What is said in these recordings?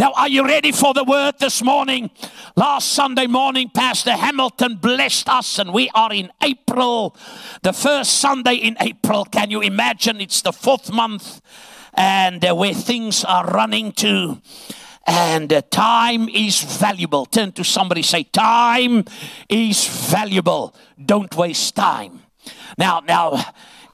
Now, are you ready for the word this morning? Last Sunday morning, Pastor Hamilton blessed us, and we are in April, the first Sunday in April. Can you imagine? It's the fourth month, and uh, where things are running to. And uh, time is valuable. Turn to somebody, say, Time is valuable. Don't waste time. Now, now,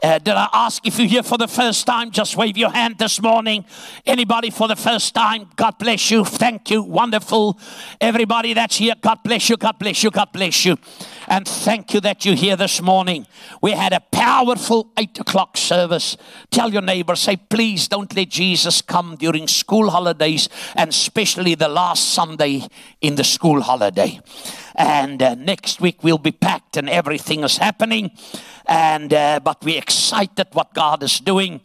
uh, did I ask if you're here for the first time? Just wave your hand this morning. Anybody for the first time? God bless you. Thank you. Wonderful. Everybody that's here, God bless you. God bless you. God bless you. And thank you that you're here this morning. We had a powerful eight o'clock service. Tell your neighbor, say, please don't let Jesus come during school holidays and especially the last Sunday in the school holiday. And uh, next week we'll be packed and everything is happening and uh, but we're excited what God is doing.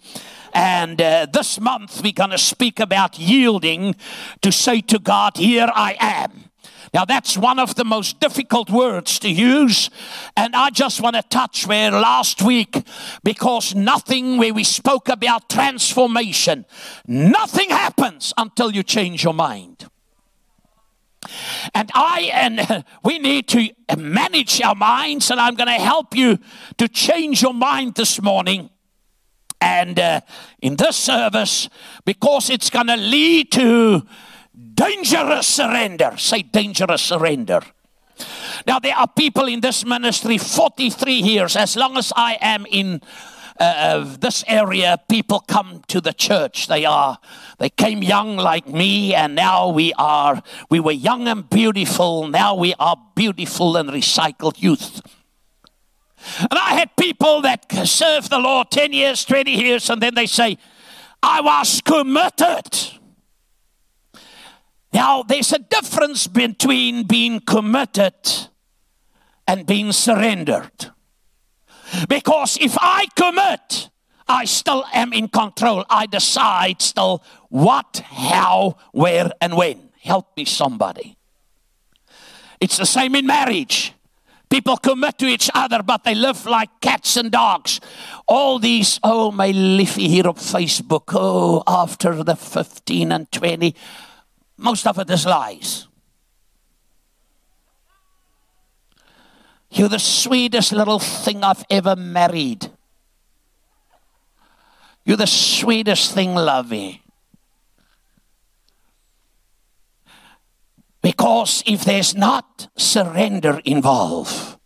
And uh, this month we're going to speak about yielding to say to God, Here I am. Now, that's one of the most difficult words to use. And I just want to touch where last week, because nothing where we spoke about transformation, nothing happens until you change your mind. And I and we need to manage our minds, and I'm going to help you to change your mind this morning. And uh, in this service, because it's going to lead to dangerous surrender. Say dangerous surrender. Now, there are people in this ministry 43 years, as long as I am in uh, this area, people come to the church. They are, they came young like me, and now we are, we were young and beautiful. Now we are beautiful and recycled youth. And I had people that served the Lord 10 years, 20 years, and then they say, I was committed. Now, there's a difference between being committed and being surrendered. Because if I commit, I still am in control. I decide still what, how, where, and when. Help me, somebody. It's the same in marriage. People commit to each other, but they live like cats and dogs. All these, oh, my liffy here on Facebook, oh, after the 15 and 20, most of it is lies. You're the sweetest little thing I've ever married. You're the sweetest thing, lovey. Because if there's not surrender involved,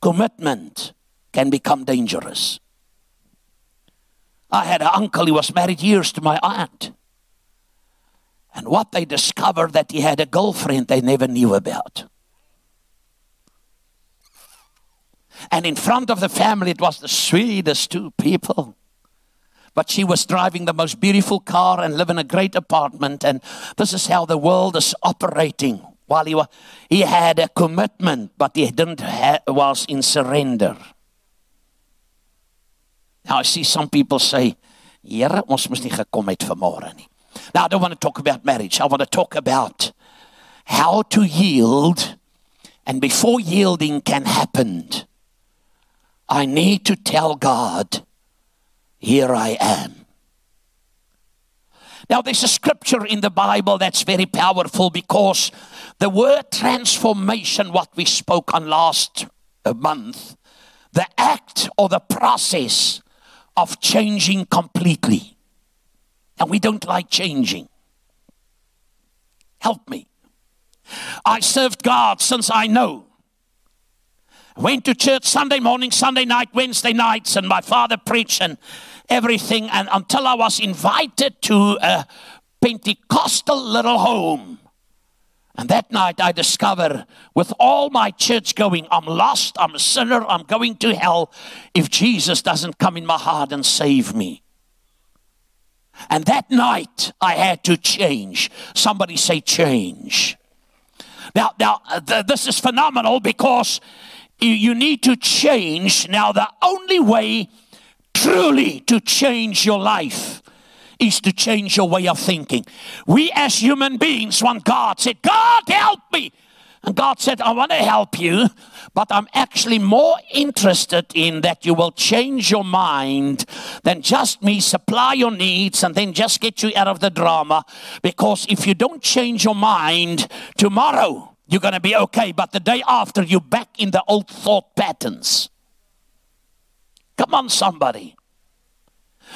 commitment can become dangerous. I had an uncle, he was married years to my aunt. And what they discovered that he had a girlfriend they never knew about. And in front of the family, it was the sweetest two people. But she was driving the most beautiful car and living in a great apartment. And this is how the world is operating. While he, was, he had a commitment, but he didn't have, was in surrender. Now I see some people say, Here, ons moes nie gekom het vanmôre nie. Now I don't want to talk about marriage. I want to talk about how to yield and before yielding can happen, I need to tell God, here I am. Now, there's a scripture in the Bible that's very powerful because the word transformation, what we spoke on last uh, month, the act or the process of changing completely. And we don't like changing. Help me. I served God since I know. Went to church Sunday morning, Sunday night, Wednesday nights, and my father preached and everything. And until I was invited to a Pentecostal little home. And that night I discovered with all my church going, I'm lost, I'm a sinner, I'm going to hell if Jesus doesn't come in my heart and save me. And that night I had to change. Somebody say change. Now, now uh, th- this is phenomenal because you need to change. Now, the only way truly to change your life is to change your way of thinking. We as human beings want God said, God help me. And God said, I want to help you, but I'm actually more interested in that you will change your mind than just me supply your needs and then just get you out of the drama. Because if you don't change your mind tomorrow, you're going to be okay. But the day after, you're back in the old thought patterns. Come on, somebody.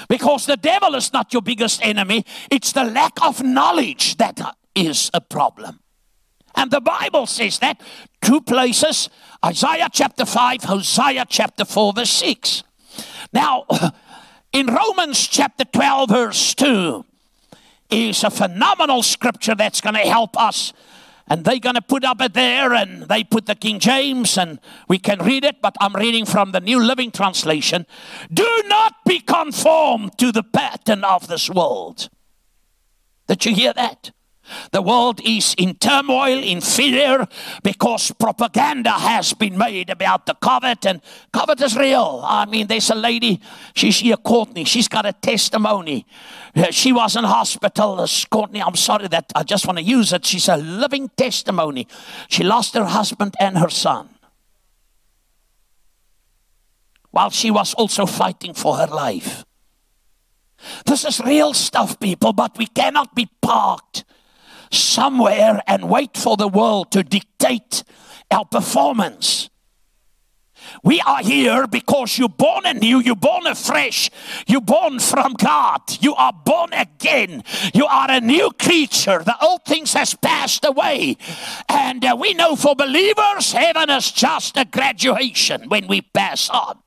Because the devil is not your biggest enemy, it's the lack of knowledge that is a problem. And the Bible says that two places Isaiah chapter 5, Hosea chapter 4, verse 6. Now, in Romans chapter 12, verse 2, is a phenomenal scripture that's going to help us. And they're going to put up it there, and they put the King James, and we can read it, but I'm reading from the New Living Translation. Do not be conformed to the pattern of this world. Did you hear that? The world is in turmoil, in fear, because propaganda has been made about the COVID, and COVID is real. I mean, there's a lady, she's here, Courtney, she's got a testimony. Uh, she was in hospital. Uh, Courtney, I'm sorry that I just want to use it. She's a living testimony. She lost her husband and her son while she was also fighting for her life. This is real stuff, people, but we cannot be parked somewhere and wait for the world to dictate our performance. We are here because you're born anew, you're born afresh, you're born from God, you are born again, you are a new creature. The old things has passed away, and uh, we know for believers, heaven is just a graduation when we pass on.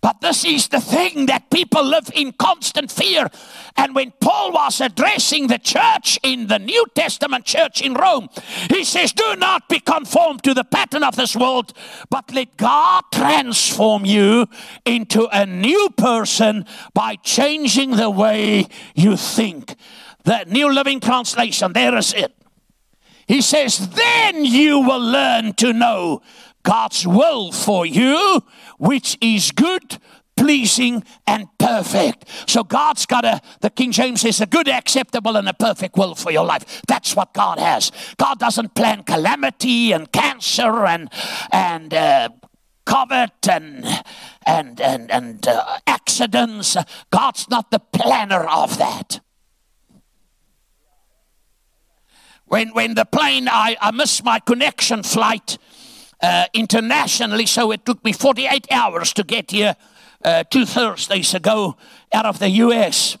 But this is the thing that people live in constant fear. And when Paul was addressing the church in the New Testament church in Rome, he says, Do not be conformed to the pattern of this world, but let God transform you into a new person by changing the way you think. The New Living Translation, there is it. He says, Then you will learn to know God's will for you, which is good, pleasing, and perfect. So God's got a, the King James says, a good, acceptable, and a perfect will for your life. That's what God has. God doesn't plan calamity and cancer and, and, uh, COVID and and and and uh, accidents. God's not the planner of that. When when the plane I, I missed my connection flight uh, internationally, so it took me 48 hours to get here uh, two Thursdays ago out of the US.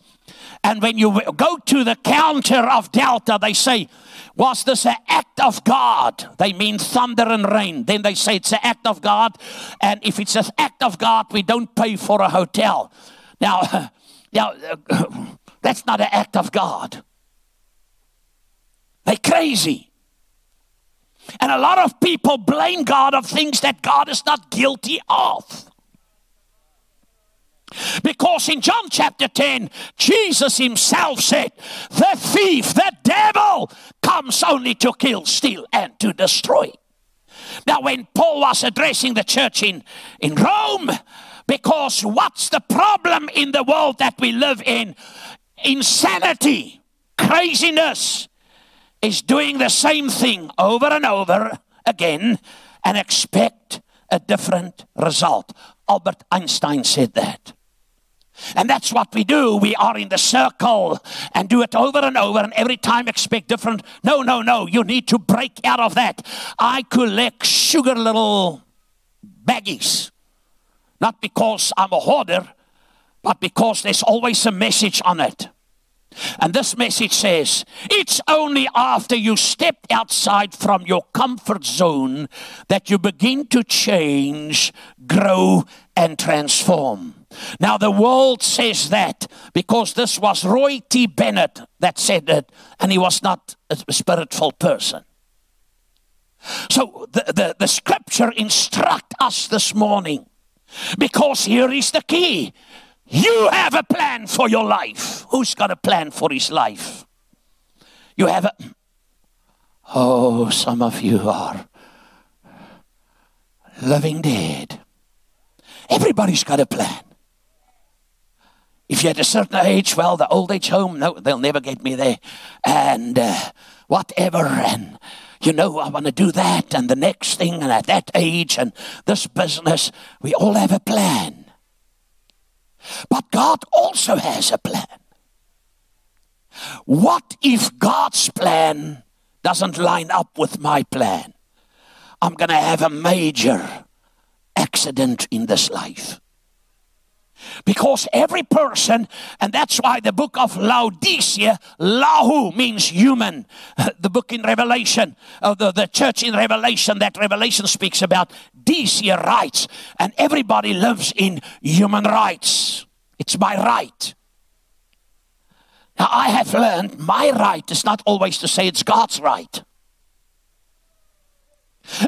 And when you go to the counter of Delta, they say, Was this an act of God? They mean thunder and rain. Then they say it's an act of God. And if it's an act of God, we don't pay for a hotel. Now, now that's not an act of God. They're crazy. And a lot of people blame God of things that God is not guilty of. Because in John chapter 10, Jesus himself said, The thief, the devil, comes only to kill, steal, and to destroy. Now, when Paul was addressing the church in, in Rome, because what's the problem in the world that we live in? Insanity, craziness, is doing the same thing over and over again and expect a different result. Albert Einstein said that. And that's what we do. We are in the circle and do it over and over, and every time expect different. No, no, no. You need to break out of that. I collect sugar little baggies, not because I'm a hoarder, but because there's always a message on it. And this message says it's only after you step outside from your comfort zone that you begin to change, grow, and transform. Now, the world says that because this was Roy T. Bennett that said it, and he was not a spiritual person. So, the, the, the scripture instruct us this morning because here is the key you have a plan for your life. Who's got a plan for his life? You have a. Oh, some of you are living dead. Everybody's got a plan. If you're at a certain age, well, the old age home, no, they'll never get me there. And uh, whatever. And, you know, I want to do that and the next thing and at that age and this business. We all have a plan. But God also has a plan. What if God's plan doesn't line up with my plan? I'm going to have a major accident in this life. Because every person, and that's why the book of Laodicea, Lahu means human. The book in Revelation, uh, the, the church in Revelation, that Revelation speaks about, Decia rights. And everybody lives in human rights. It's my right. Now, I have learned my right is not always to say it's God's right.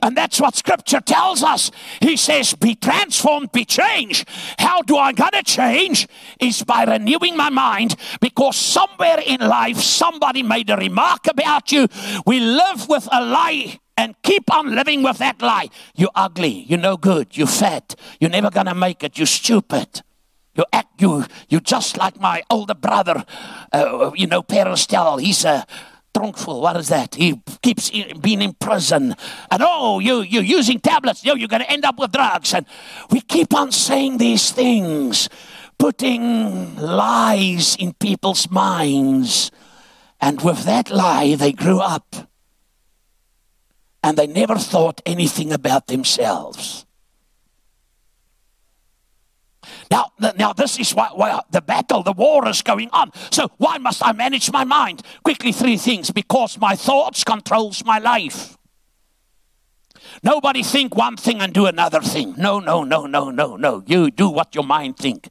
And that's what scripture tells us. He says, Be transformed, be changed. How do I gotta change? Is by renewing my mind because somewhere in life somebody made a remark about you. We live with a lie and keep on living with that lie. You're ugly, you're no good, you're fat, you're never gonna make it, you're stupid. You act, you, you just like my older brother, uh, you know, Peristel. He's a drunkful. What is that? He keeps being in prison. And oh, you, you're using tablets. Yo, you're going to end up with drugs. And we keep on saying these things, putting lies in people's minds. And with that lie, they grew up. And they never thought anything about themselves. Now, now this is why, why the battle, the war is going on. So why must I manage my mind? Quickly, three things. Because my thoughts controls my life. Nobody think one thing and do another thing. No, no, no, no, no, no. You do what your mind think.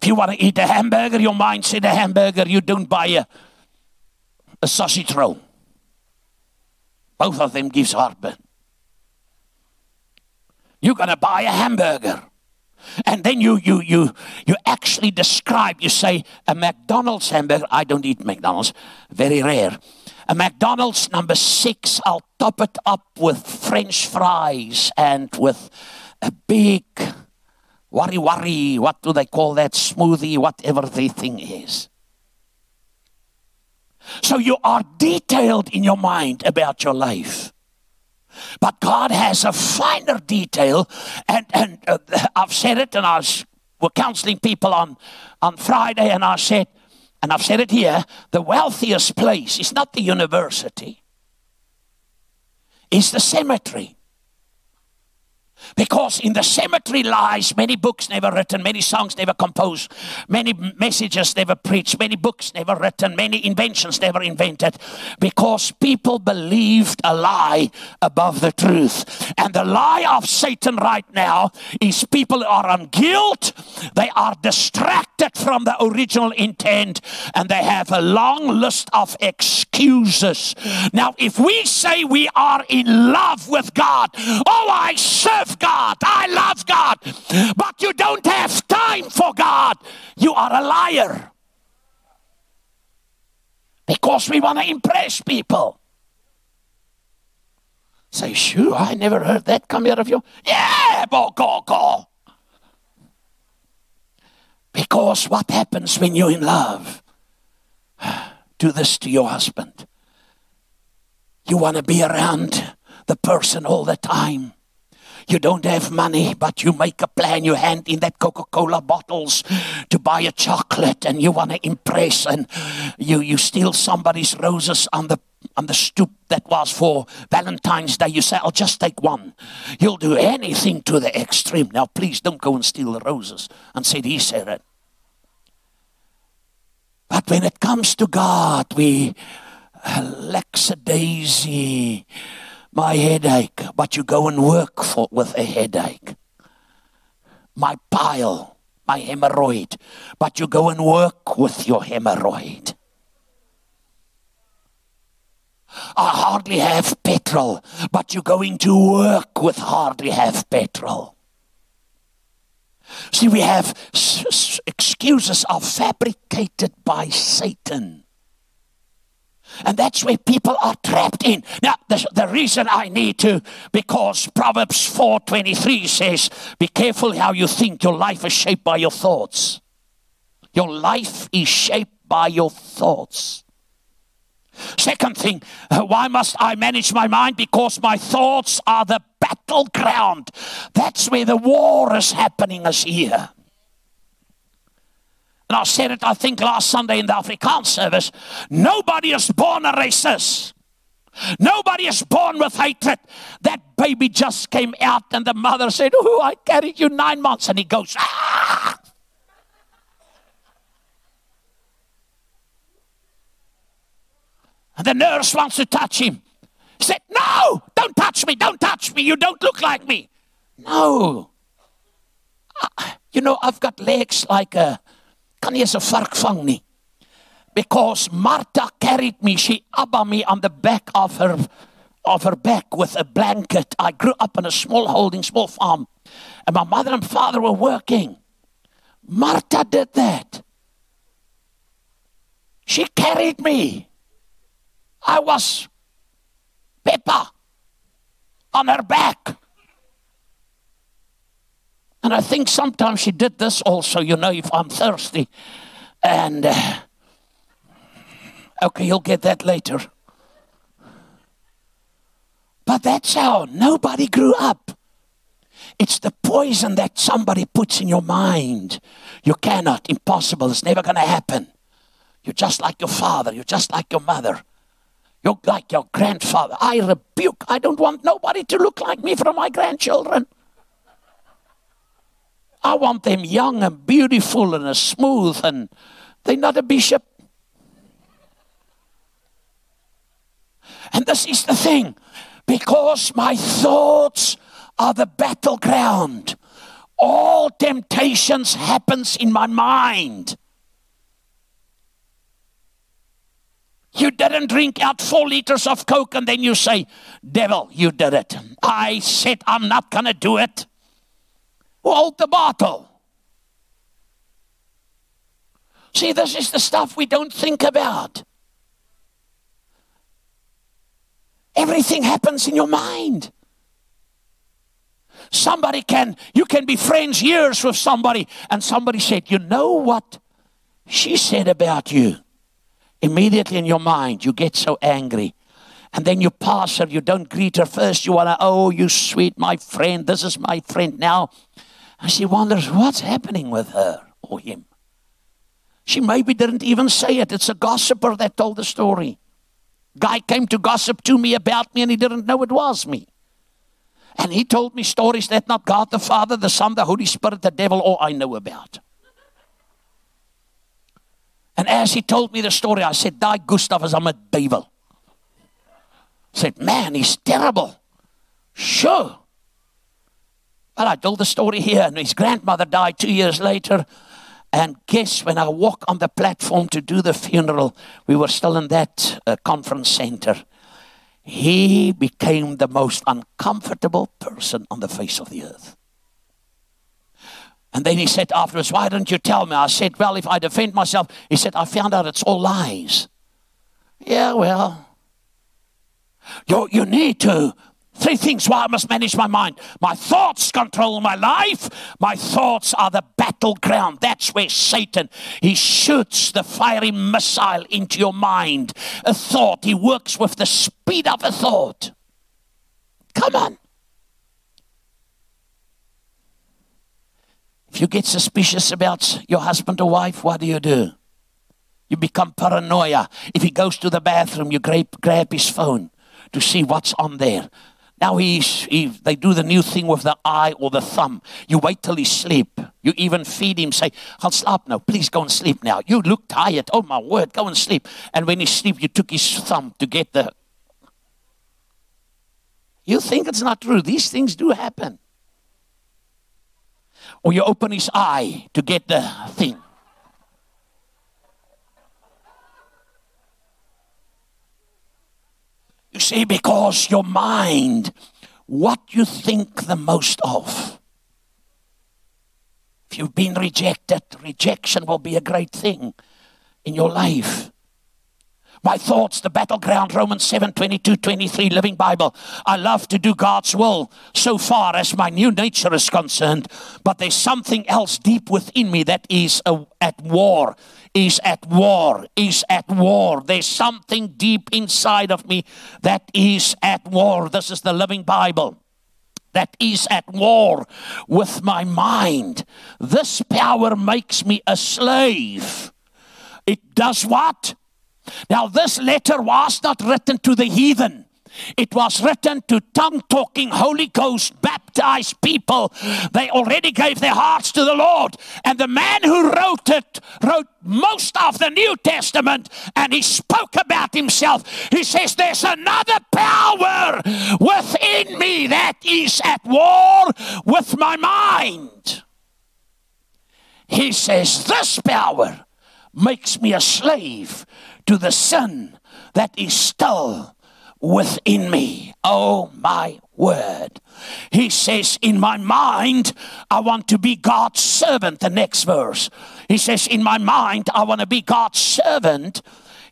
If you want to eat a hamburger, your mind said a hamburger. You don't buy a, a sausage roll. Both of them gives heartburn. You're going to buy a hamburger and then you you you you actually describe you say a mcdonald's hamburger i don't eat mcdonald's. Very rare. A mcdonald's number six i'll top it up with french fries and with a big worry worry what do they call that smoothie whatever the thing is. So you are detailed in your mind about your life but God has a finer detail, and, and uh, I've said it, and I was we're counseling people on, on Friday, and I said, and I've said it here, the wealthiest place is not the university, it's the cemetery. Because in the cemetery lies many books never written, many songs never composed, many messages never preached, many books never written, many inventions never invented. Because people believed a lie above the truth. And the lie of Satan right now is people are on guilt, they are distracted from the original intent, and they have a long list of excuses. Now, if we say we are in love with God, oh, I serve God. I love God. But you don't have time for God. You are a liar. Because we want to impress people. Say, sure, I never heard that come out of you. Yeah, go, go. Because what happens when you're in love? Do this to your husband. You want to be around the person all the time. You don't have money, but you make a plan. You hand in that Coca Cola bottles to buy a chocolate and you want to impress and you, you steal somebody's roses on the on the stoop that was for Valentine's Day. You say, I'll just take one. You'll do anything to the extreme. Now, please don't go and steal the roses and say, He said it. But when it comes to God, we lackadaisy my headache, but you go and work for, with a headache. My pile, my hemorrhoid, but you go and work with your hemorrhoid. I hardly have petrol, but you're going to work with hardly have petrol. See, we have excuses are fabricated by Satan. And that's where people are trapped in. Now, the, the reason I need to, because Proverbs 4.23 says, be careful how you think. Your life is shaped by your thoughts. Your life is shaped by your thoughts. Second thing, uh, why must I manage my mind? Because my thoughts are the battleground. That's where the war is happening is here. And I said it, I think, last Sunday in the Afrikaans service. Nobody is born a racist. Nobody is born with hatred. That baby just came out, and the mother said, Oh, I carried you nine months. And he goes, Ah! And the nurse wants to touch him. He said, No, don't touch me, don't touch me. You don't look like me. No. Uh, you know, I've got legs like a, kan nie eens 'n vark vang nie. Because Martha carried me, she abba me on the back of her of her back with a blanket. I grew up in a small holding, small farm, and my mother and father were working. Martha did that. She carried me. I was Pippa on her back. And I think sometimes she did this also, you know, if I'm thirsty. And, uh, okay, you'll get that later. But that's how nobody grew up. It's the poison that somebody puts in your mind. You cannot, impossible, it's never going to happen. You're just like your father, you're just like your mother. You're like your grandfather. I rebuke. I don't want nobody to look like me from my grandchildren. I want them young and beautiful and smooth, and they're not a bishop. And this is the thing because my thoughts are the battleground. All temptations happens in my mind. You didn't drink out four liters of Coke and then you say, Devil, you did it. I said, I'm not going to do it. Hold the bottle. See, this is the stuff we don't think about. Everything happens in your mind. Somebody can, you can be friends years with somebody, and somebody said, You know what she said about you? Immediately in your mind, you get so angry. And then you pass her, you don't greet her first. You want to, oh, you sweet, my friend, this is my friend now. And she wonders what's happening with her or him. She maybe didn't even say it. It's a gossiper that told the story. Guy came to gossip to me about me and he didn't know it was me. And he told me stories that not God the Father, the Son, the Holy Spirit, the devil, or I know about. And as he told me the story, I said, Die Gustav as I'm a devil. I said, Man, he's terrible. Sure. Well, I told the story here, and his grandmother died two years later. And guess when I walk on the platform to do the funeral, we were still in that uh, conference center. He became the most uncomfortable person on the face of the earth. And then he said afterwards, Why didn't you tell me? I said, Well, if I defend myself, he said, I found out it's all lies. Yeah, well, you, you need to. Three things why I must manage my mind. My thoughts control my life. My thoughts are the battleground. That's where Satan, he shoots the fiery missile into your mind. A thought, he works with the speed of a thought. Come on. If you get suspicious about your husband or wife, what do you do? You become paranoia. If he goes to the bathroom, you grab, grab his phone to see what's on there. Now he's, he, they do the new thing with the eye or the thumb. You wait till he sleep. You even feed him, say, I'll sleep now. Please go and sleep now. You look tired. Oh my word, go and sleep. And when he sleep, you took his thumb to get the. You think it's not true. These things do happen or you open his eye to get the thing. You see, because your mind, what you think the most of. If you've been rejected, rejection will be a great thing in your life my thoughts, the battleground, Romans 7 22, 23, Living Bible. I love to do God's will so far as my new nature is concerned, but there's something else deep within me that is a, at war. Is at war, is at war. There's something deep inside of me that is at war. This is the Living Bible that is at war with my mind. This power makes me a slave. It does what? Now, this letter was not written to the heathen. It was written to tongue talking, Holy Ghost baptized people. They already gave their hearts to the Lord. And the man who wrote it wrote most of the New Testament and he spoke about himself. He says, There's another power within me that is at war with my mind. He says, This power makes me a slave to the sin that is still within me. Oh, my word. He says, In my mind, I want to be God's servant. The next verse. He says, In my mind, I want to be God's servant.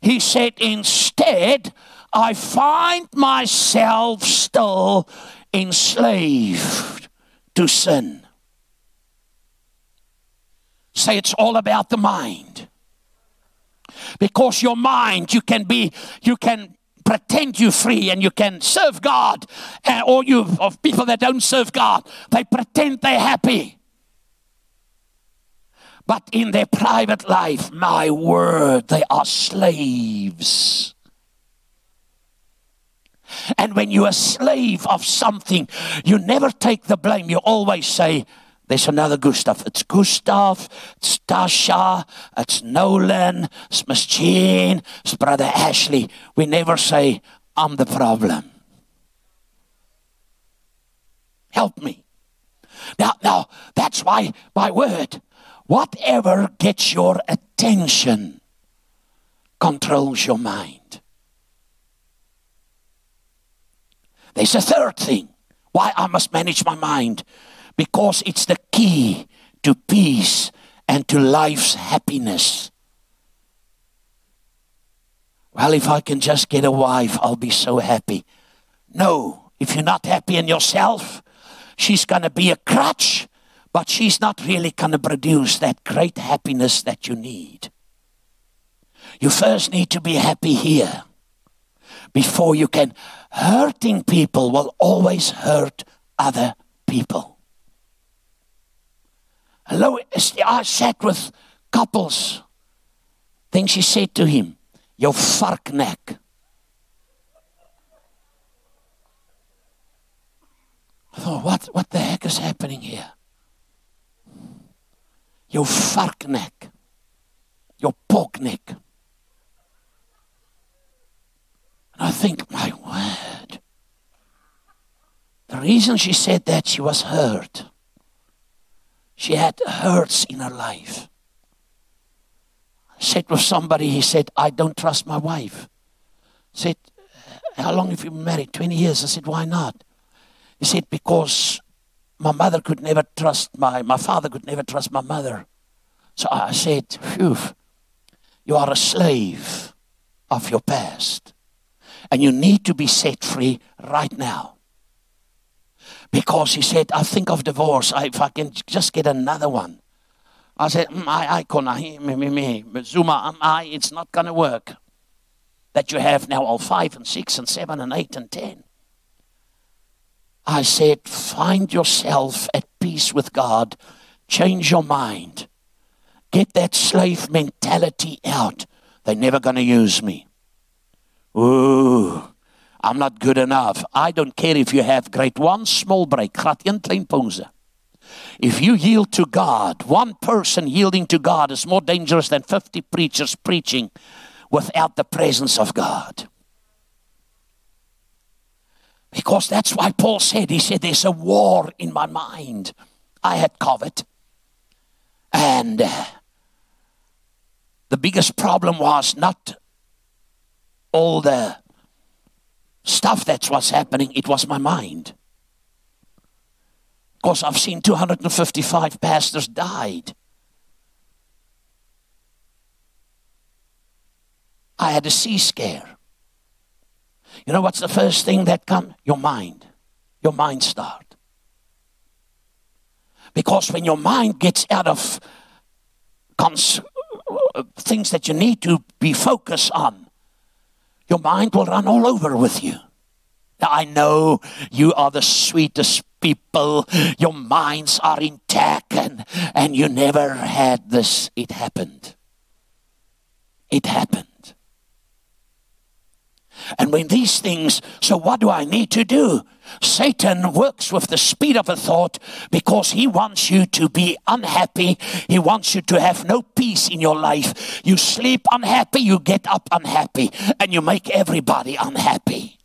He said, Instead, I find myself still enslaved to sin. Say it's all about the mind. Because your mind, you can be, you can pretend you're free and you can serve God, uh, or you of people that don't serve God, they pretend they're happy. But in their private life, my word, they are slaves. And when you're a slave of something, you never take the blame. You always say, there's another Gustav. It's Gustav, it's Tasha, it's Nolan, it's Miss Jean, it's Brother Ashley. We never say, I'm the problem. Help me. Now, now, that's why my word, whatever gets your attention controls your mind. There's a third thing why I must manage my mind because it's the key to peace and to life's happiness. Well, if I can just get a wife, I'll be so happy. No, if you're not happy in yourself, she's going to be a crutch, but she's not really going to produce that great happiness that you need. You first need to be happy here before you can. Hurting people will always hurt other people. Hello, I sat with couples. Then she said to him, Jou varknek. I thought, what, what the heck is happening here? Jou varknek. Jou poknek. And I think, my word. The reason she said that, she was hurt. She had hurts in her life. I said with somebody, he said, I don't trust my wife. I said, How long have you been married? 20 years. I said, Why not? He said, Because my mother could never trust my, my father could never trust my mother. So I said, Phew, you are a slave of your past. And you need to be set free right now because he said, I think of divorce. I, if I can just get another one. I said, mm, I, I can't, me, me, me. Zuma, um, I, it's not going to work. That you have now all five and six and seven and eight and ten. I said, find yourself at peace with God. Change your mind. Get that slave mentality out. They're never going to use me. Ooh. I'm not good enough. I don't care if you have great one small break, If you yield to God, one person yielding to God is more dangerous than 50 preachers preaching without the presence of God. Because that's why Paul said, he said, there's a war in my mind. I had COVID. And uh, the biggest problem was not all the stuff that's what's happening, it was my mind. Because I've seen 255 pastors died. I had a sea scare. You know what's the first thing that come? Your mind. Your mind start. Because when your mind gets out of cons- uh, things that you need to be focused on, your mind will run all over with you. Now, I know you are the sweetest people. Your minds are intact and, and you never had this. It happened. It happened. And when these things, so what do I need to do? Satan works with the speed of a thought because he wants you to be unhappy. He wants you to have no peace in your life. You sleep unhappy, you get up unhappy, and you make everybody unhappy.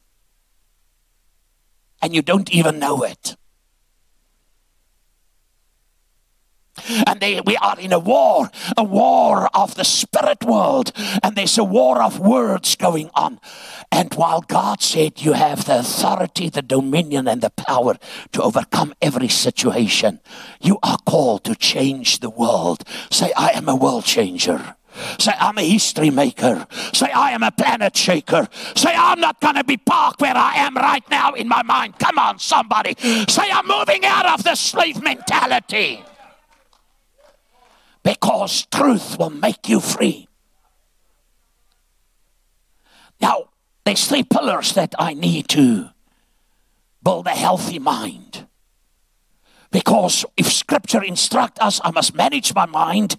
And you don't even know it. And they, we are in a war, a war of the spirit world, and there's a war of words going on. And while God said you have the authority, the dominion, and the power to overcome every situation, you are called to change the world. Say, I am a world changer. Say, I'm a history maker. Say, I am a planet shaker. Say, I'm not going to be parked where I am right now in my mind. Come on, somebody. Say, I'm moving out of the slave mentality because truth will make you free. Now, there's three pillars that I need to build a healthy mind. Because if scripture instruct us, I must manage my mind.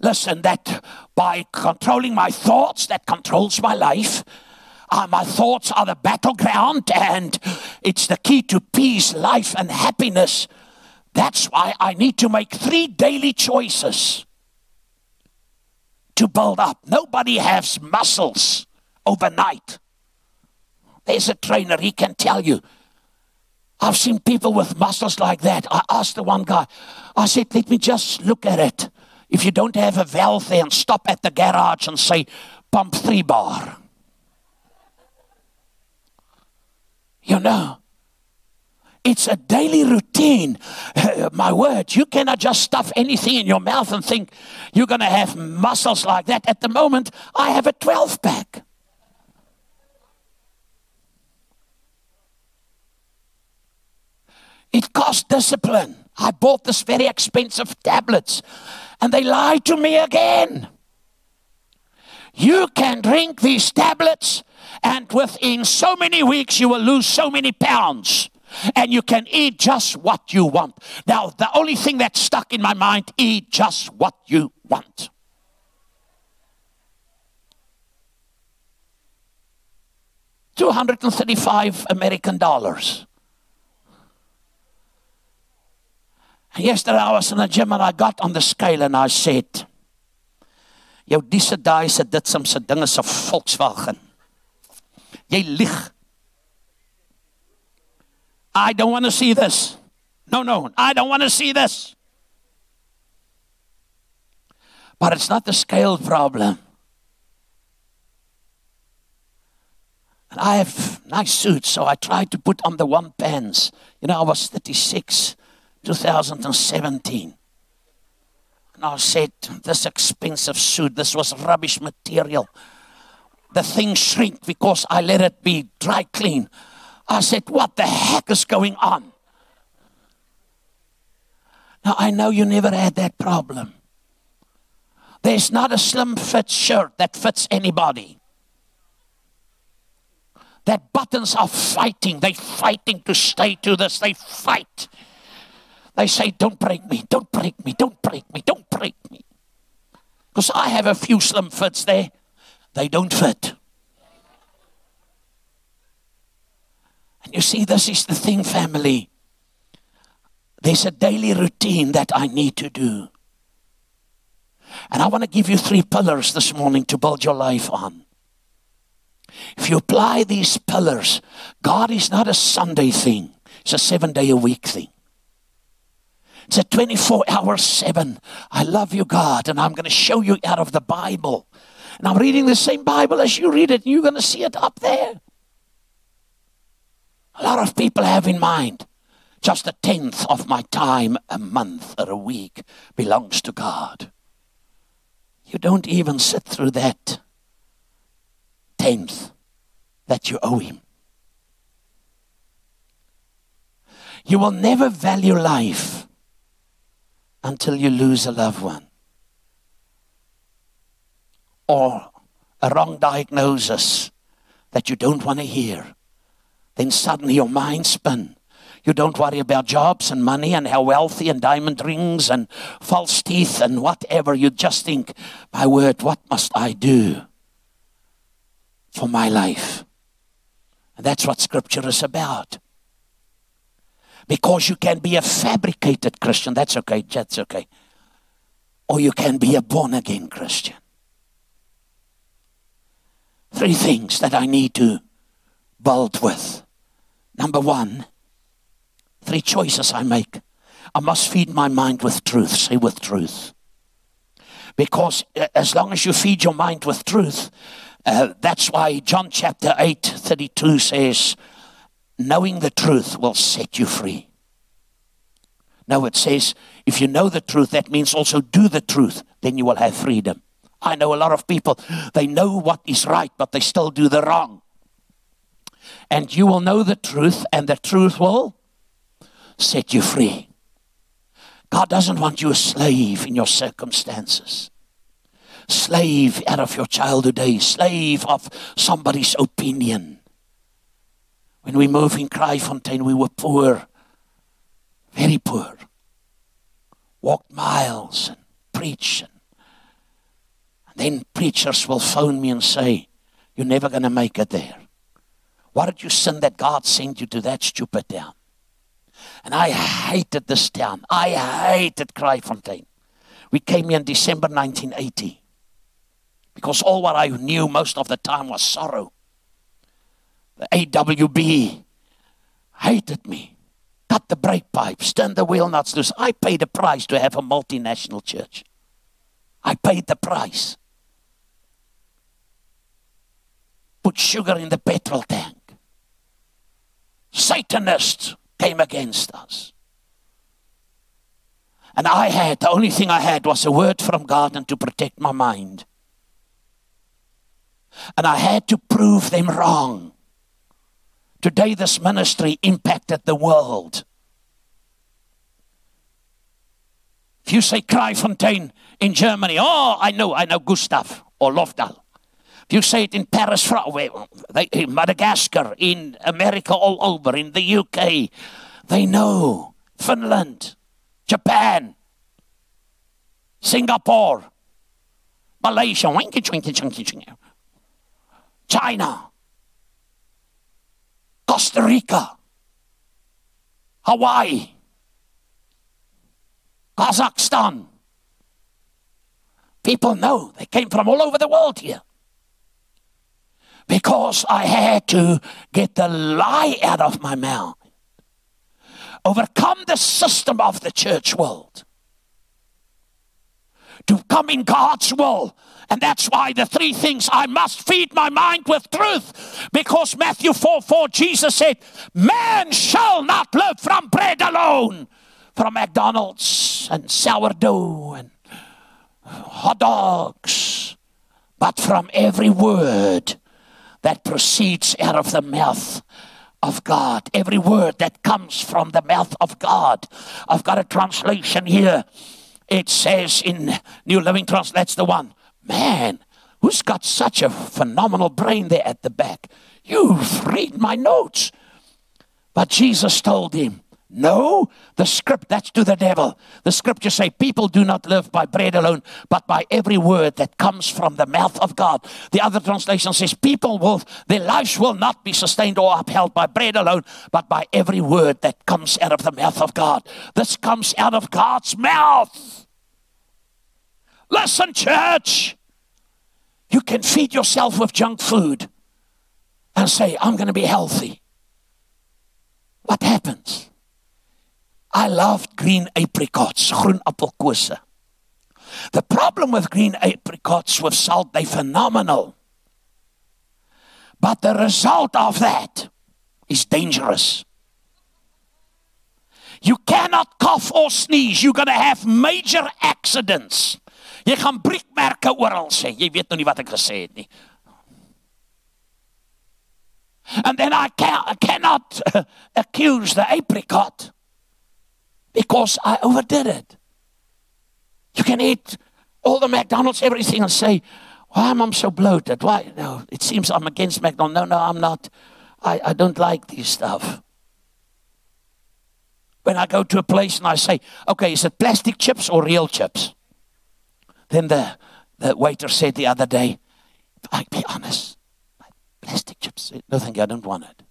Listen, that by controlling my thoughts, that controls my life. Uh, my thoughts are the battleground, and it's the key to peace, life, and happiness. That's why I need to make three daily choices to build up. Nobody has muscles overnight. There's a trainer, he can tell you. I've seen people with muscles like that. I asked the one guy, I said, let me just look at it. If you don't have a valve there and stop at the garage and say, pump three bar. You know, it's a daily routine. My word, you cannot just stuff anything in your mouth and think you're going to have muscles like that. At the moment, I have a 12 pack. It costs discipline. I bought this very expensive tablets and they lied to me again. You can drink these tablets and within so many weeks you will lose so many pounds and you can eat just what you want. Now, the only thing that's stuck in my mind eat just what you want. Two hundred and thirty-five American dollars. Yesterday I was in the gym and I got on the scale and I said, "Jou dis daai se dit some se dinge se Volkswagen. Jy lieg. I don't want to see this. No, no, I don't want to see this. But it's not the scale problem. And I have nice suits, so I tried to put on the one pants. You know, I was 36, 2017. And I said, this expensive suit, this was rubbish material. The thing shrink because I let it be dry clean. I said, What the heck is going on? Now, I know you never had that problem. There's not a slim fit shirt that fits anybody. That buttons are fighting. They're fighting to stay to this. They fight. They say, Don't break me, don't break me, don't break me, don't break me. Because I have a few slim fits there. They don't fit. And you see, this is the thing, family. There's a daily routine that I need to do. And I want to give you three pillars this morning to build your life on. If you apply these pillars, God is not a Sunday thing, it's a seven day a week thing. It's a 24 hour seven. I love you, God, and I'm going to show you out of the Bible. And I'm reading the same Bible as you read it, and you're going to see it up there. A lot of people have in mind just a tenth of my time a month or a week belongs to God. You don't even sit through that tenth that you owe Him. You will never value life until you lose a loved one. or a wrong diagnosis that you don't want to hear, then suddenly your mind spin. You don't worry about jobs and money and how wealthy and diamond rings and false teeth and whatever. You just think, my word, what must I do for my life? And that's what scripture is about. Because you can be a fabricated Christian. That's okay. That's okay. Or you can be a born again Christian. Three things that I need to build with. Number one, three choices I make. I must feed my mind with truth. Say with truth. Because uh, as long as you feed your mind with truth, uh, that's why John chapter 8, 32 says, knowing the truth will set you free. No, it says, if you know the truth, that means also do the truth, then you will have freedom. I know a lot of people, they know what is right, but they still do the wrong. And you will know the truth, and the truth will set you free. God doesn't want you a slave in your circumstances, slave out of your childhood days, slave of somebody's opinion. When we moved in Kraaifontein, we were poor, very poor. Walked miles and preached. And, then preachers will phone me and say, You're never going to make it there. Why did you sin that God sent you to that stupid town? And I hated this town. I hated Kraaifontein. We came here in December 1980 because all what I knew most of the time was sorrow the AWB hated me. Cut the brake pipes, turn the wheel nuts loose. I paid a price to have a multinational church. I paid the price. Put sugar in the petrol tank. Satanists came against us. And I had, the only thing I had was a word from God and to protect my mind. And I had to prove them wrong. Today, this ministry impacted the world. If you say Kraaifontein in Germany, oh, I know, I know Gustav or Lofdal. You say it in Paris, in Madagascar, in America, all over, in the UK, they know. Finland, Japan, Singapore, Malaysia, China. Costa Rica, Hawaii, Kazakhstan. People know they came from all over the world here. Because I had to get the lie out of my mouth, overcome the system of the church world, to come in God's will. And that's why the three things I must feed my mind with truth. Because Matthew 4 4, Jesus said, Man shall not live from bread alone, from McDonald's and sourdough and hot dogs, but from every word that proceeds out of the mouth of God. Every word that comes from the mouth of God. I've got a translation here. It says in New Living Translation, that's the one. Man, who's got such a phenomenal brain there at the back? You've read my notes. But Jesus told him, no, the script, that's to the devil. The scriptures say people do not live by bread alone, but by every word that comes from the mouth of God. The other translation says people will, their lives will not be sustained or upheld by bread alone, but by every word that comes out of the mouth of God. This comes out of God's mouth. Listen, church. You can feed yourself with junk food and say, I'm going to be healthy. What happens? I loved green apricots, groen appelkose. The problem with green apricots with salt, they're phenomenal. But the result of that is dangerous. You cannot cough or sneeze. You're going to have major accidents. Jy gaan briekmerke oral sê. Jy weet nou nie wat ek gesê het nie. And then I, can, I cannot accuse the apricot because I overdid it. You can eat all the McDonald's, everything, and say, Why am I so bloated? Why? No, it seems I'm against McDonald's. No, no, I'm not. I, I don't like this stuff. When I go to a place and I say, okay, is it plastic chips or real chips? Then the, the waiter said the other day, I be honest, plastic chips. No, thank you, I don't want it.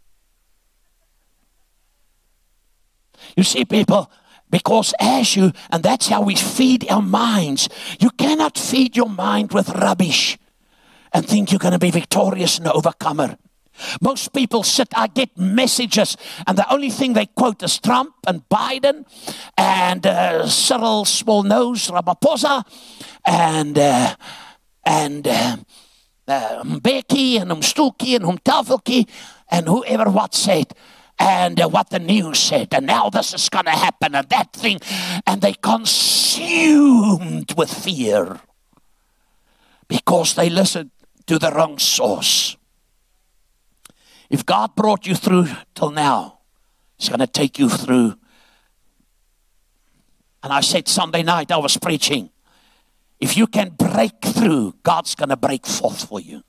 You see, people, because as you, and that's how we feed our minds, you cannot feed your mind with rubbish and think you're going to be victorious and overcomer. Most people sit, I get messages, and the only thing they quote is Trump and Biden and uh, Cyril Small Nose Ramaphosa and, uh, and uh, uh, Mbeki and Umstuki and Umtavelki and whoever what said and uh, what the news said, and now this is going to happen, and that thing, and they consumed with fear because they listened to the wrong source. If God brought you through till now, He's going to take you through. And I said Sunday night, I was preaching. If you can break through, God's going to break forth for you.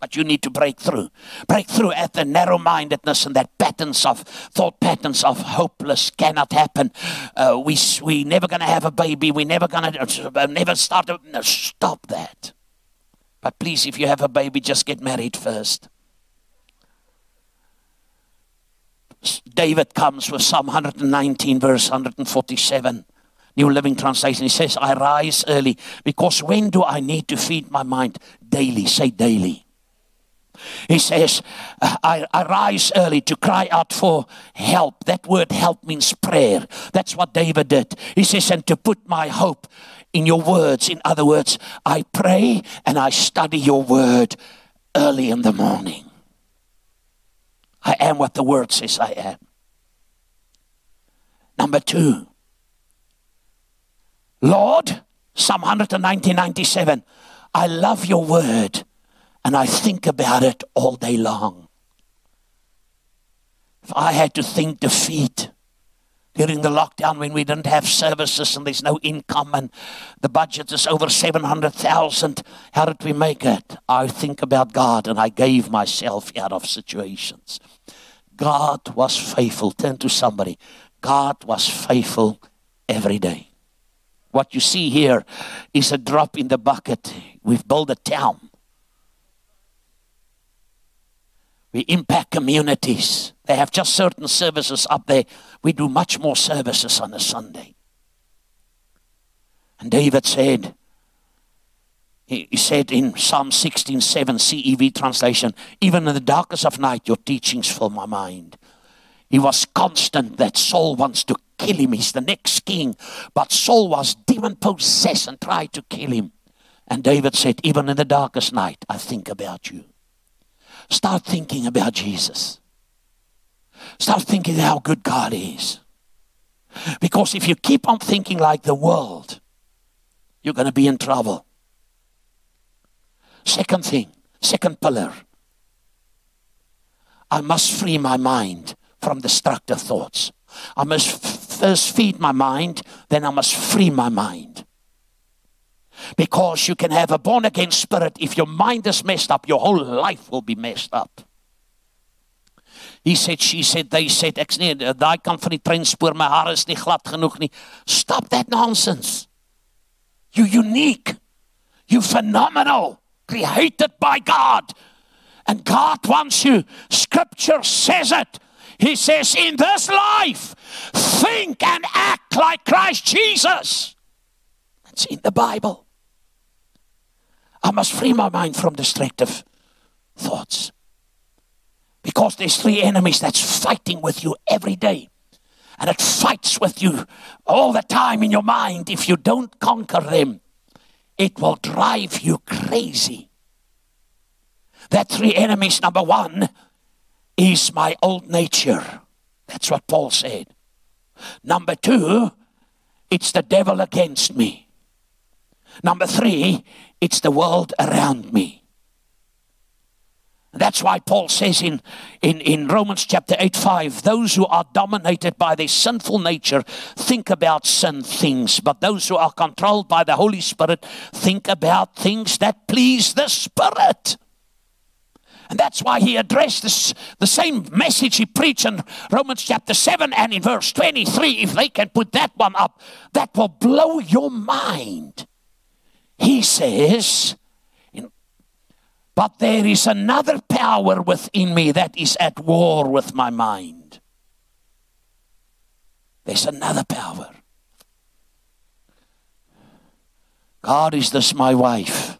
But you need to break through. Break through at the narrow mindedness and that patterns of thought patterns of hopeless cannot happen. Uh, we we never going to have a baby. We never going to uh, never start. A, no, stop that. But please, if you have a baby, just get married first. David comes with Psalm 119, verse 147. New Living Translation. He says, I rise early because when do I need to feed my mind? Daily. Say daily. He says, I, rise early to cry out for help. That word help means prayer. That's what David did. He says, and to put my hope in your words. In other words, I pray and I study your word early in the morning. I am what the word says I am. Number two, Lord, Psalm 119, 97, I love your word and I think about it all day long. If I had to think defeat during the lockdown when we didn't have services and there's no income and the budget is over 700,000, how did we make it? I think about God and I gave myself out of situations. God was faithful. Turn to somebody. God was faithful every day. What you see here is a drop in the bucket. We've built a town. We impact communities. They have just certain services up there. We do much more services on a Sunday. And David said, he, said in Psalm 16 7 CEV translation, even in the darkest of night, your teachings fill my mind. He was constant that Saul wants to kill him. He's the next king. But Saul was demon possessed and tried to kill him. And David said, Even in the darkest night, I think about you. Start thinking about Jesus. Start thinking how good God is. Because if you keep on thinking like the world, you're going to be in trouble. Second thing, second pillar. I must free my mind from destructive thoughts. I must f- first feed my mind, then I must free my mind. Because you can have a born again spirit. If your mind is messed up, your whole life will be messed up. He said, she said, they said, ek nee, daai kant van die my hare is nie glad genoeg nie. Stop that nonsense. You're unique. You're phenomenal. Created by God. And God wants you. Scripture says it. He says, in this life, think and act like Christ Jesus. That's in the Bible. I must free my mind from destructive thoughts. Because there's three enemies that's fighting with you every day. And it fights with you all the time in your mind. If you don't conquer them, it will drive you crazy. That three enemies, number one, is my old nature. That's what Paul said. Number two, it's the devil against me. Number three, it's the world around me. That's why Paul says in, in, in Romans chapter 8 5, those who are dominated by their sinful nature think about sin things, but those who are controlled by the Holy Spirit think about things that please the Spirit. And that's why he addressed this, the same message he preached in Romans chapter 7 and in verse 23. If they can put that one up, that will blow your mind. He says, but there is another power within me that is at war with my mind. There's another power. God, is this my wife?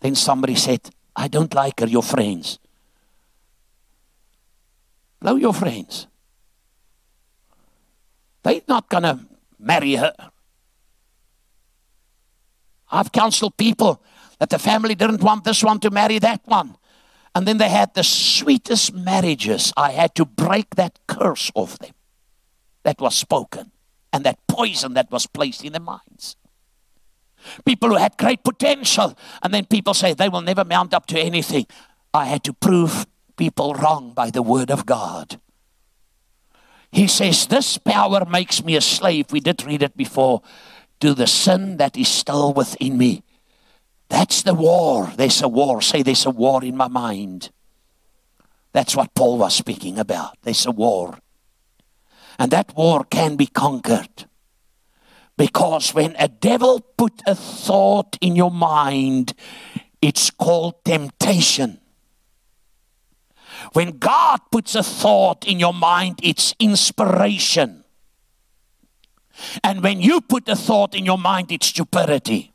Then somebody said, I don't like her, your friends. Blow your friends. They're not going to marry her. I've counseled people that the family didn't want this one to marry that one. And then they had the sweetest marriages. I had to break that curse off them that was spoken and that poison that was placed in their minds. People who had great potential, and then people say they will never mount up to anything. I had to prove people wrong by the word of God. He says, This power makes me a slave. We did read it before. To the sin that is still within me. That's the war. There's a war. Say, there's a war in my mind. That's what Paul was speaking about. There's a war. And that war can be conquered. Because when a devil put a thought in your mind, it's called temptation. When God puts a thought in your mind, it's inspiration. And when you put a thought in your mind, it's stupidity.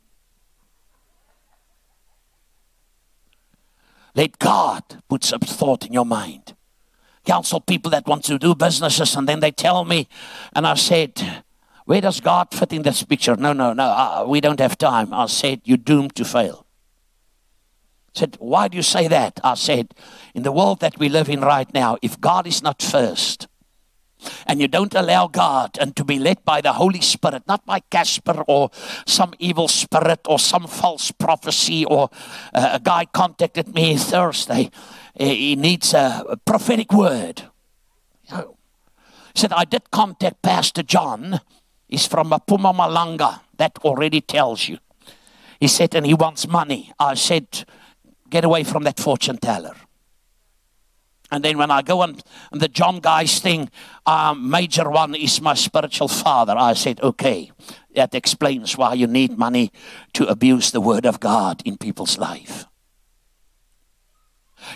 Let God put some thought in your mind. Counsel people that want to do businesses and then they tell me, and I said, Where does God fit in this picture? No, no, no, uh, we don't have time. I said, You're doomed to fail. I said, Why do you say that? I said, In the world that we live in right now, if God is not first, and you don't allow God and to be led by the Holy Spirit, not by Casper or some evil spirit or some false prophecy, or uh, a guy contacted me Thursday. He needs a prophetic word. He said, I did contact Pastor John. He's from Mpumalanga. That already tells you. He said, and he wants money. I said, get away from that fortune teller. And then when I go on the John Guys thing, um, major one is my spiritual father. I said, okay, that explains why you need money to abuse the word of God in people's life.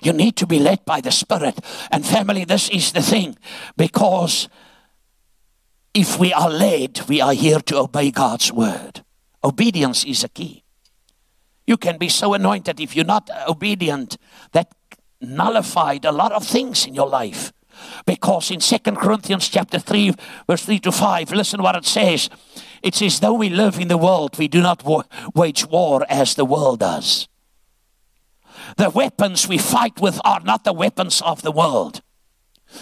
You need to be led by the Spirit. And family, this is the thing. Because if we are led, we are here to obey God's word. Obedience is a key. You can be so anointed if you're not obedient nullified a lot of things in your life. Because in Second Corinthians chapter 3, verse 3 to 5, listen what it says. It says, though we live in the world, we do not wage war as the world does. The weapons we fight with are not the weapons of the world.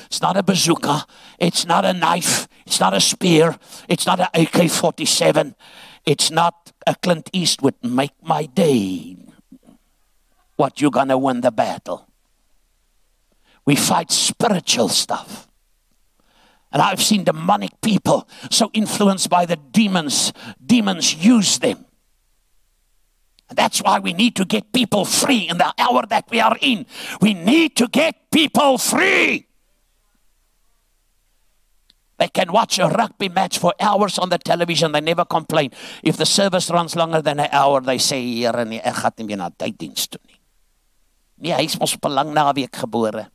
It's not a bazooka. It's not a knife. It's not a spear. It's not an AK 47. It's not a Clint Eastwood. Make my day. What you gonna win the battle? We fight spiritual stuff. And I've seen demonic people so influenced by the demons, demons use them. And that's why we need to get people free in the hour that we are in. We need to get people free. They can watch a rugby match for hours on the television. They never complain. If the service runs longer than an hour, they say, Here, nee, ek gaan nie meer na tyddiens toe nie. Nee, hy is gebore.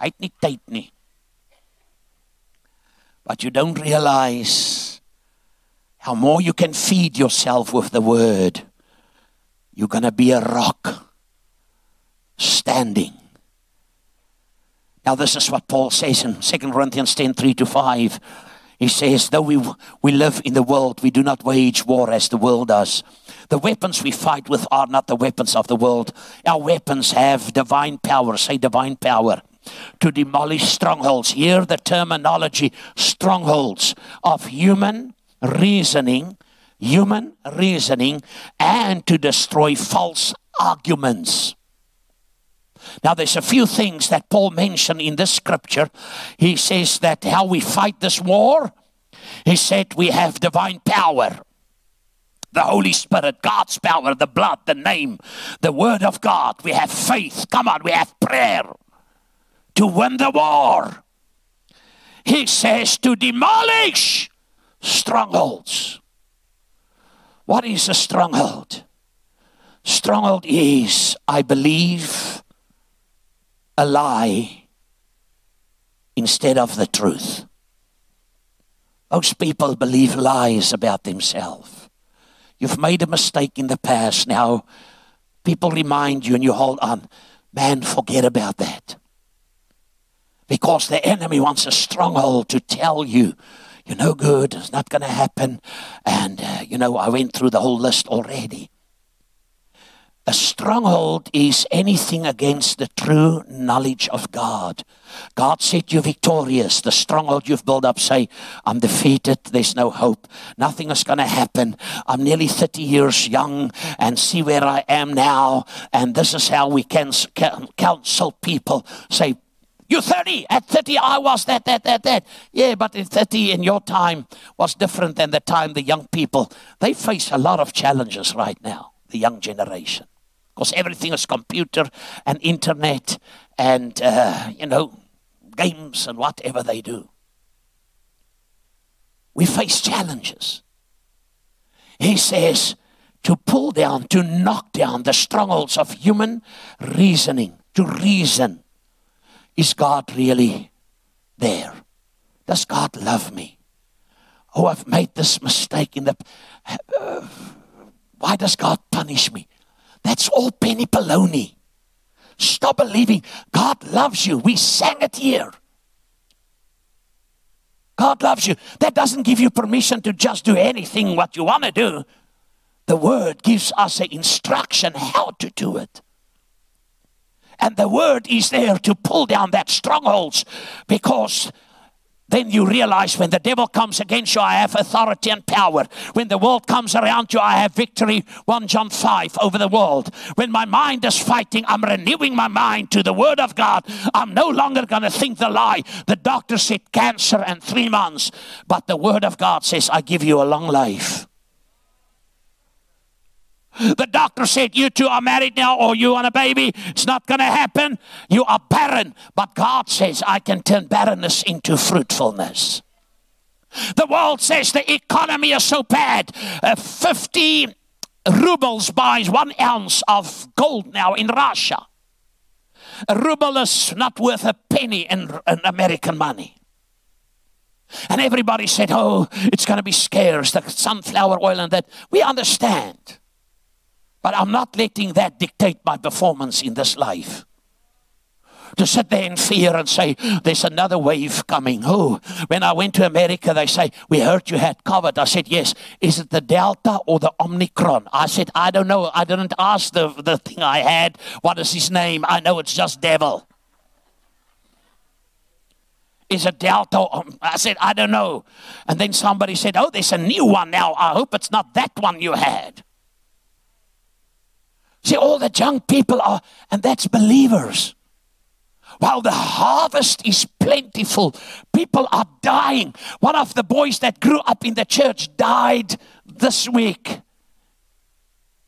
Hy het nie tyd nie. But you don't realize how more you can feed yourself with the word. You're going to be a rock standing. Now, this is what Paul says in 2 Corinthians 10 3 to 5. He says, Though we, we live in the world, we do not wage war as the world does. The weapons we fight with are not the weapons of the world. Our weapons have divine power. Say divine power to demolish strongholds. Here, the terminology strongholds of human reasoning, human reasoning, and to destroy false arguments. Now, there's a few things that Paul mentioned in this scripture. He says that how we fight this war, he said we have divine power. The Holy Spirit, God's power, the blood, the name, the Word of God. We have faith. Come on, we have prayer to win the war. He says to demolish strongholds. What is a stronghold? Stronghold is, I believe, a lie instead of the truth. Most people believe lies about themselves. You've made a mistake in the past. Now, people remind you and you hold on. Man, forget about that. Because the enemy wants a stronghold to tell you, you're no good, it's not going to happen. And, uh, you know, I went through the whole list already. A stronghold is anything against the true knowledge of God. God said you're victorious. The stronghold you've built up say, I'm defeated. There's no hope. Nothing is going to happen. I'm nearly 30 years young and see where I am now. And this is how we can counsel people. Say, you're 30. At 30, I was that, that, that, that. Yeah, but in 30 in your time was different than the time the young people. They face a lot of challenges right now, the young generation because everything is computer and internet and, uh, you know, games and whatever they do. We face challenges. He says to pull down, to knock down the strongholds of human reasoning, to reason. Is God really there? Does God love me? Oh, I've made this mistake in the. Uh, why does God punish me? That's all penny baloney. Stop believing God loves you. We sang it here. God loves you. That doesn't give you permission to just do anything what you want to do. The word gives us an instruction how to do it. And the word is there to pull down that strongholds because then you realize when the devil comes against you, I have authority and power. When the world comes around you, I have victory. 1 John 5 over the world. When my mind is fighting, I'm renewing my mind to the word of God. I'm no longer going to think the lie. The doctor said cancer and three months. But the word of God says, I give you a long life. The doctor said, You two are married now, or you want a baby. It's not going to happen. You are barren. But God says, I can turn barrenness into fruitfulness. The world says the economy is so bad. Uh, 50 rubles buys one ounce of gold now in Russia. A ruble is not worth a penny in, in American money. And everybody said, Oh, it's going to be scarce, the sunflower oil and that. We understand. But I'm not letting that dictate my performance in this life. To sit there in fear and say, there's another wave coming. Oh, when I went to America, they say, we heard you had COVID. I said, yes. Is it the Delta or the Omicron? I said, I don't know. I didn't ask the, the thing I had. What is his name? I know it's just devil. Is it Delta? I said, I don't know. And then somebody said, oh, there's a new one now. I hope it's not that one you had. See, all the young people are, and that's believers. While the harvest is plentiful, people are dying. One of the boys that grew up in the church died this week.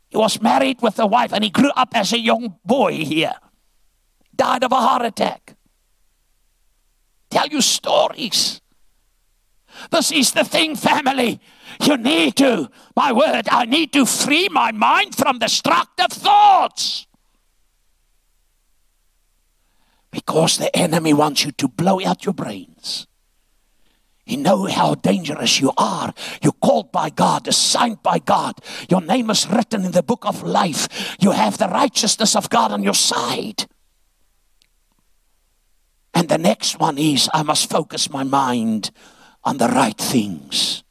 He was married with a wife and he grew up as a young boy here. Died of a heart attack. Tell you stories. This is the thing, family. You need to, my word, I need to free my mind from destructive thoughts. Because the enemy wants you to blow out your brains. You know how dangerous you are. You're called by God, assigned by God. Your name is written in the book of life. You have the righteousness of God on your side. And the next one is I must focus my mind on the right things.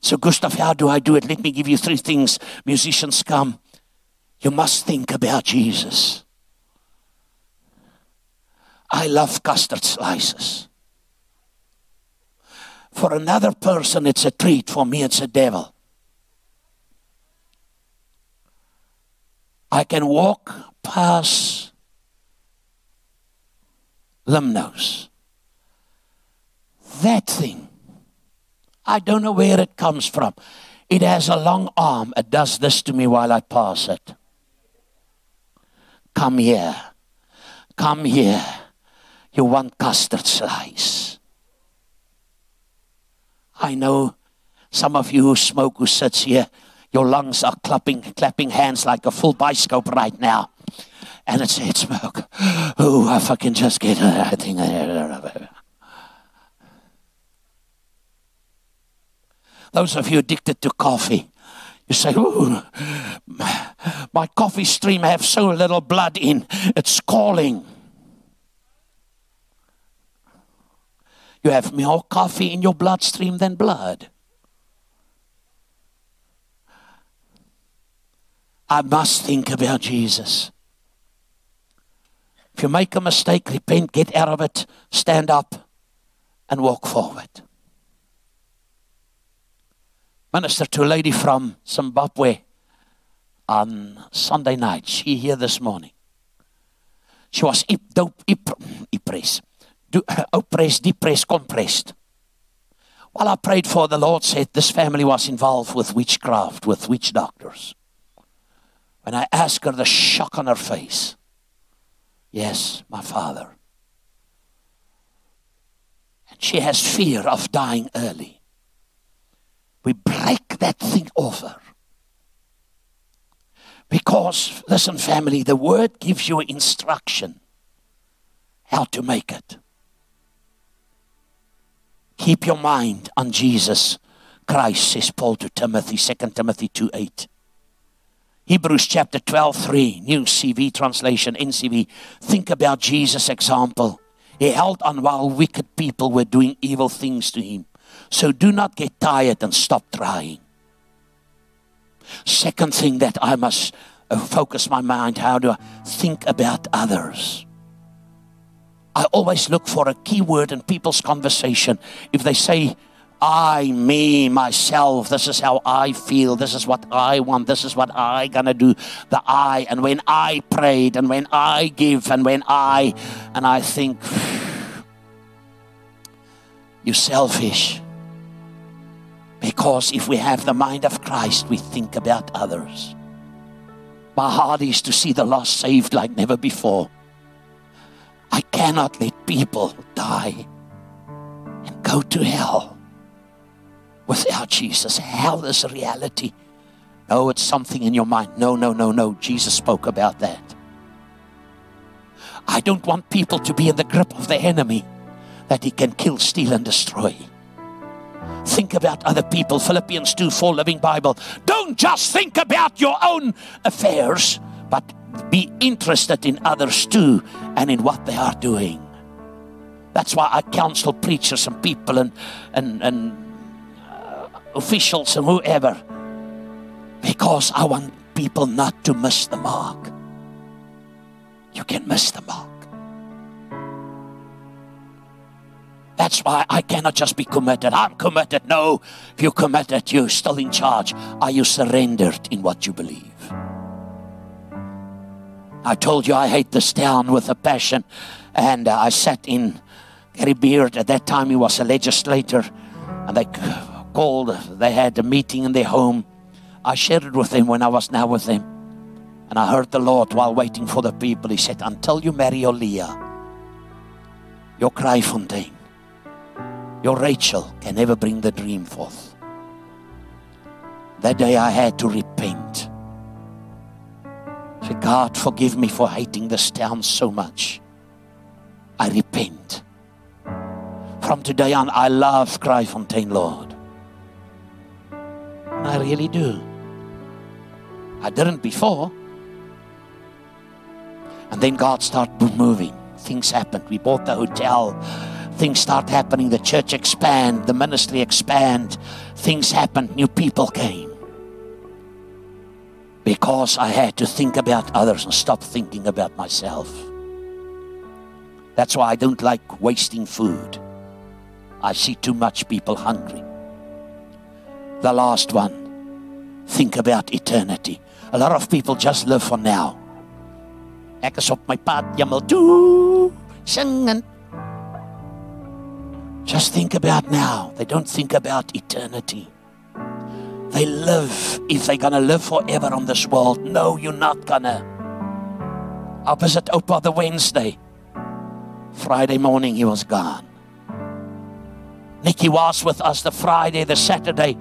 So, Gustav, how do I do it? Let me give you three things. Musicians come. You must think about Jesus. I love custard slices. For another person, it's a treat. For me, it's a devil. I can walk past limnos. That thing, I don't know where it comes from. It has a long arm. It does this to me while I pass it. Come here. Come here. You want custard slice. I know some of you who smoke who sits here, your lungs are clapping, clapping hands like a full bioscope right now. And it's, it's smoke. Oh, if I can just get that thing. Those of you addicted to coffee, you say, Ooh, my coffee stream have so little blood in, it's calling. You have more coffee in your bloodstream than blood. I must think about Jesus. If you make a mistake, repent, get out of it, stand up, and walk forward. Minister to a lady from Zimbabwe on Sunday night. She here this morning. She was oppressed, oppressed, depressed, compressed. While I prayed for, the Lord said this family was involved with witchcraft, with witch doctors. When I asked her, the shock on her face, Yes, my father. And she has fear of dying early. We break that thing over. Because, listen, family, the word gives you instruction how to make it. Keep your mind on Jesus Christ, says Paul to Timothy, 2 Timothy 2 8. Hebrews chapter 12, 3, New CV translation, NCV. Think about Jesus' example. He held on while wicked people were doing evil things to him. So do not get tired and stop trying. Second thing that I must uh, focus my mind how do I think about others? I always look for a key word in people's conversation. If they say, I, me, myself, this is how I feel, this is what I want, this is what I gonna do, the I, and when I prayed, and when I give, and when I, and I think, you're selfish. Because if we have the mind of Christ, we think about others. My heart is to see the lost saved like never before. I cannot let people die and go to hell without Jesus. Hell is a reality. No, it's something in your mind. No, no, no, no. Jesus spoke about that. I don't want people to be in the grip of the enemy that he can kill, steal, and destroy. Think about other people. Philippians 2 4 Living Bible. Don't just think about your own affairs, but be interested in others too and in what they are doing. That's why I counsel preachers and people and, and, and uh, officials and whoever. Because I want people not to miss the mark. You can miss the mark. That's why I cannot just be committed. I'm committed. No, if you're committed, you're still in charge. Are you surrendered in what you believe? I told you I hate this town with a passion. And uh, I sat in Gary Beard. At that time, he was a legislator. And they called, they had a meeting in their home. I shared it with them when I was now with them. And I heard the Lord while waiting for the people. He said, Until you marry your Leah, your Kraaifontein, your Rachel can never bring the dream forth. That day I had to repent. Say, God, forgive me for hating this town so much. I repent. From today on, I love Kraaifontein, Lord. I really do. I didn't before. And then God started moving. Things happened. We bought the hotel things start happening. The church expand, the ministry expand. Things happened. New people came. Because I had to think about others and stop thinking about myself. That's why I don't like wasting food. I see too much people hungry. The last one, think about eternity. A lot of people just live for now. Ek is op my pad, jammer toe, sing en Just think about now. They don't think about eternity. They live if they're going to live forever on this world. No, you're not going to. Opposite Opa the Wednesday. Friday morning, he was gone. Nikki was with us the Friday, the Saturday.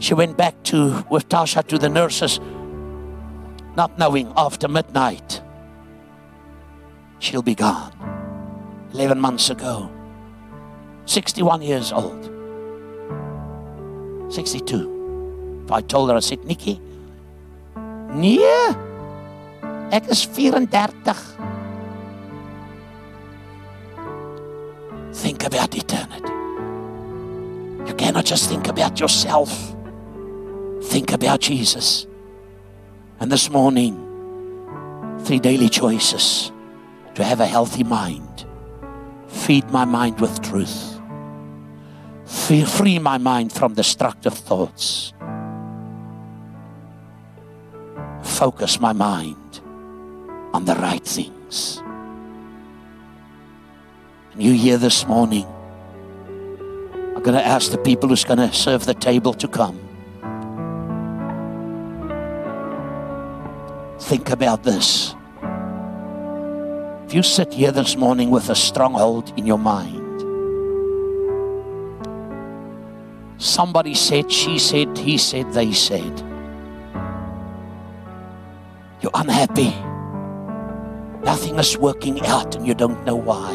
She went back to with Tasha to the nurses, not knowing after midnight she'll be gone. 11 months ago. 61 years old. 62. If I told her, I said, Nikki, nee, ek is 34. Think about eternity. You cannot just think about yourself. Think about Jesus. And this morning, three daily choices to have a healthy mind. Feed my mind with truth. Free my mind from destructive thoughts. Focus my mind on the right things. And you here this morning, I'm going to ask the people who's going to serve the table to come. Think about this. If you sit here this morning with a stronghold in your mind, somebody said, she said, he said, they said, you're unhappy. Nothing is working out and you don't know why.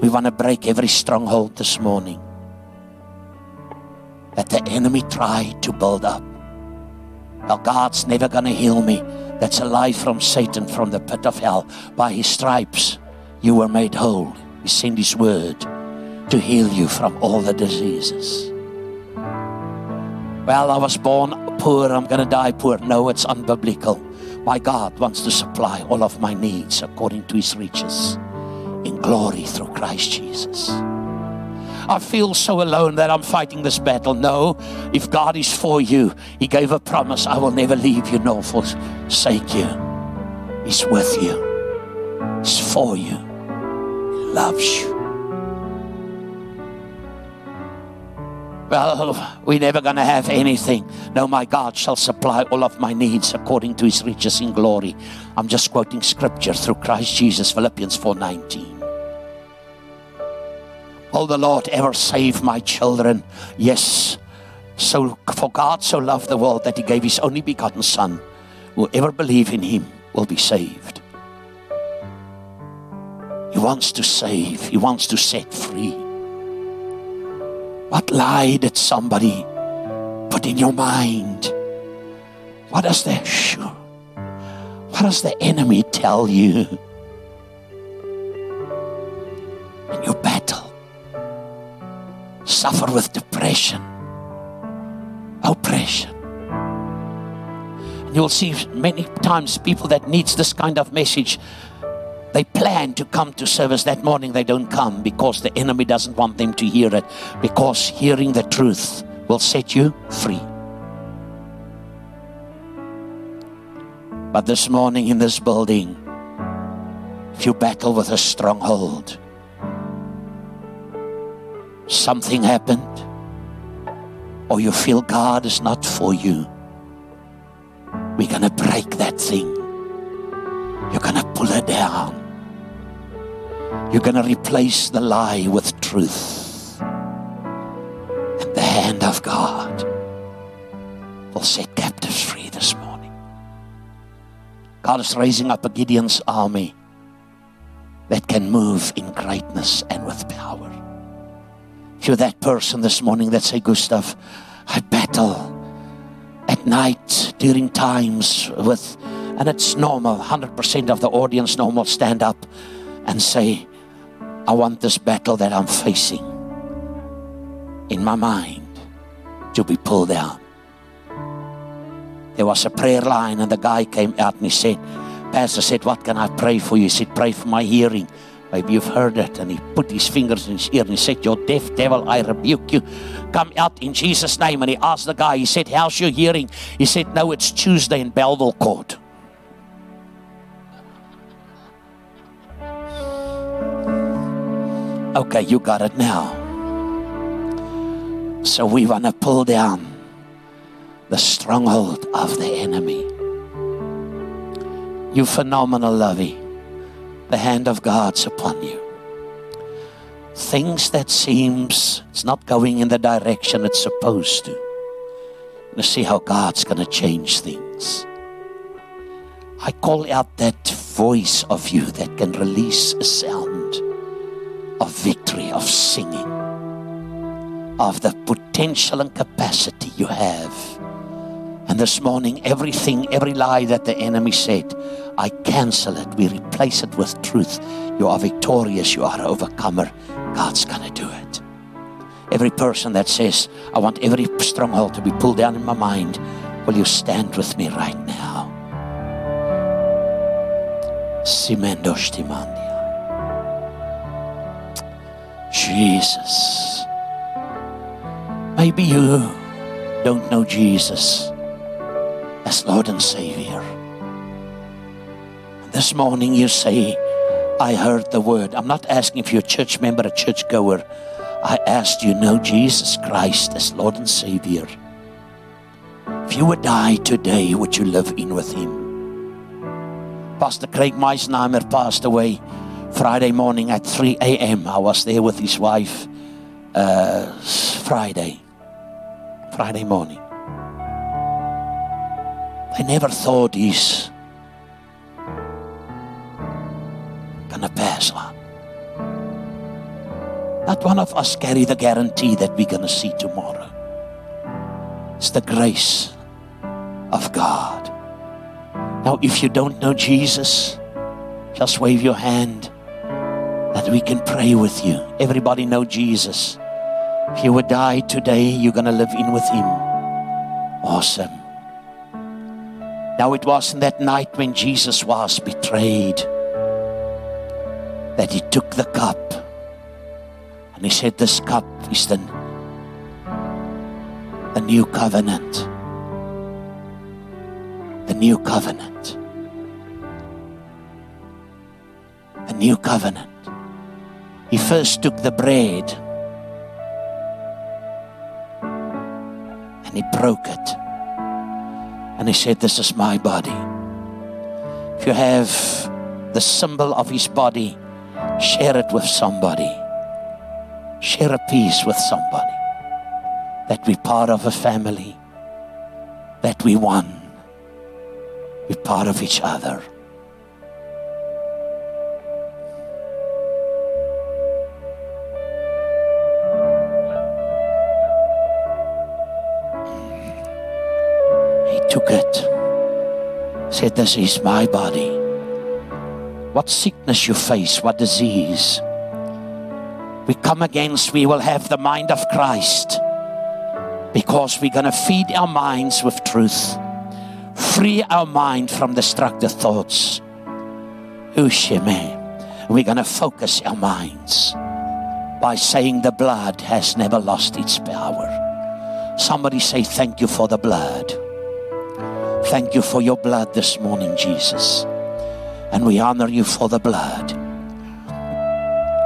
We want to break every stronghold this morning that the enemy tried to build up. Well, God's never going to heal me. That's a lie from Satan from the pit of hell. By his stripes, you were made whole. He sent his word to heal you from all the diseases. Well, I was born poor, I'm going to die poor. No, it's unbiblical. My God wants to supply all of my needs according to his riches in glory through Christ Jesus. I feel so alone that I'm fighting this battle. No, if God is for you, He gave a promise I will never leave you nor forsake you. He's with you, He's for you, He loves you. Well, we're never going to have anything. No, my God shall supply all of my needs according to his riches in glory. I'm just quoting scripture through Christ Jesus, Philippians 4:19. Will the Lord ever save my children? Yes. So for God so loved the world that he gave his only begotten Son. Whoever believe in him will be saved. He wants to save, he wants to set free. What lie did somebody put in your mind? What does the what does the enemy tell you? In your battle suffer with depression, oppression. And you'll see many times people that needs this kind of message, they plan to come to service that morning, they don't come because the enemy doesn't want them to hear it, because hearing the truth will set you free. But this morning in this building, if you battle with a stronghold, something happened, or you feel God is not for you, we're going to break that thing. You're going to pull it down. You're going to replace the lie with truth. And the hand of God will set captives free this morning. God is raising up a Gideon's army that can move in greatness and with power If you're that person this morning that say, Gustav, I battle at night during times with, and it's normal, 100% of the audience normal stand up and say, I want this battle that I'm facing in my mind to be pulled down. There was a prayer line, and the guy came out and he said, Pastor said, What can I pray for you? He said, Pray for my hearing. Maybe you've heard it. And he put his fingers in his ear and he said, You deaf devil, I rebuke you. Come out in Jesus' name. And he asked the guy, he said, How's your hearing? He said, No, it's Tuesday in Bellville Court. Okay, you got it now. So we want to pull down the stronghold of the enemy. You phenomenal lovey. The hand of God's upon you. Things that seems it's not going in the direction it's supposed to. Let's see how God's going to change things. I call out that voice of you that can release a sound of victory, of singing, of the potential and capacity you have. And this morning, everything, every lie that the enemy said, I cancel it. We replace it with truth. You are victorious. You are an overcomer. God's going to do it. Every person that says, I want every stronghold to be pulled down in my mind, will you stand with me right now? Simendoshtimandia. Jesus. Maybe you don't know Jesus as Lord and Savior. This morning you say, I heard the word. I'm not asking if you're a church member, a church goer. I asked you know Jesus Christ as Lord and Savior. If you would die today, would you live in with Him? Pastor Craig Meisnheimer passed away Friday morning at 3 a.m. I was there with his wife uh, Friday. Friday morning. I never thought he's gonna pass on. Not one of us carry the guarantee that we're gonna see tomorrow. It's the grace of God. Now, if you don't know Jesus, just wave your hand that we can pray with you. Everybody know Jesus. If you would die today, you're going to live in with him. Awesome. Now it was in that night when Jesus was betrayed that he took the cup and he said, This cup is the, the new covenant. The new covenant. A new covenant. He first took the bread and he broke it. And he said, This is my body. If you have the symbol of his body, share it with somebody. Share a piece with somebody. That we part of a family. That we one. We're part of each other. Said, This is my body. What sickness you face, what disease we come against, we will have the mind of Christ because we're going to feed our minds with truth, free our mind from destructive thoughts. Ushime. We're going to focus our minds by saying the blood has never lost its power. Somebody say, Thank you for the blood. Thank you for your blood this morning, Jesus. And we honor you for the blood.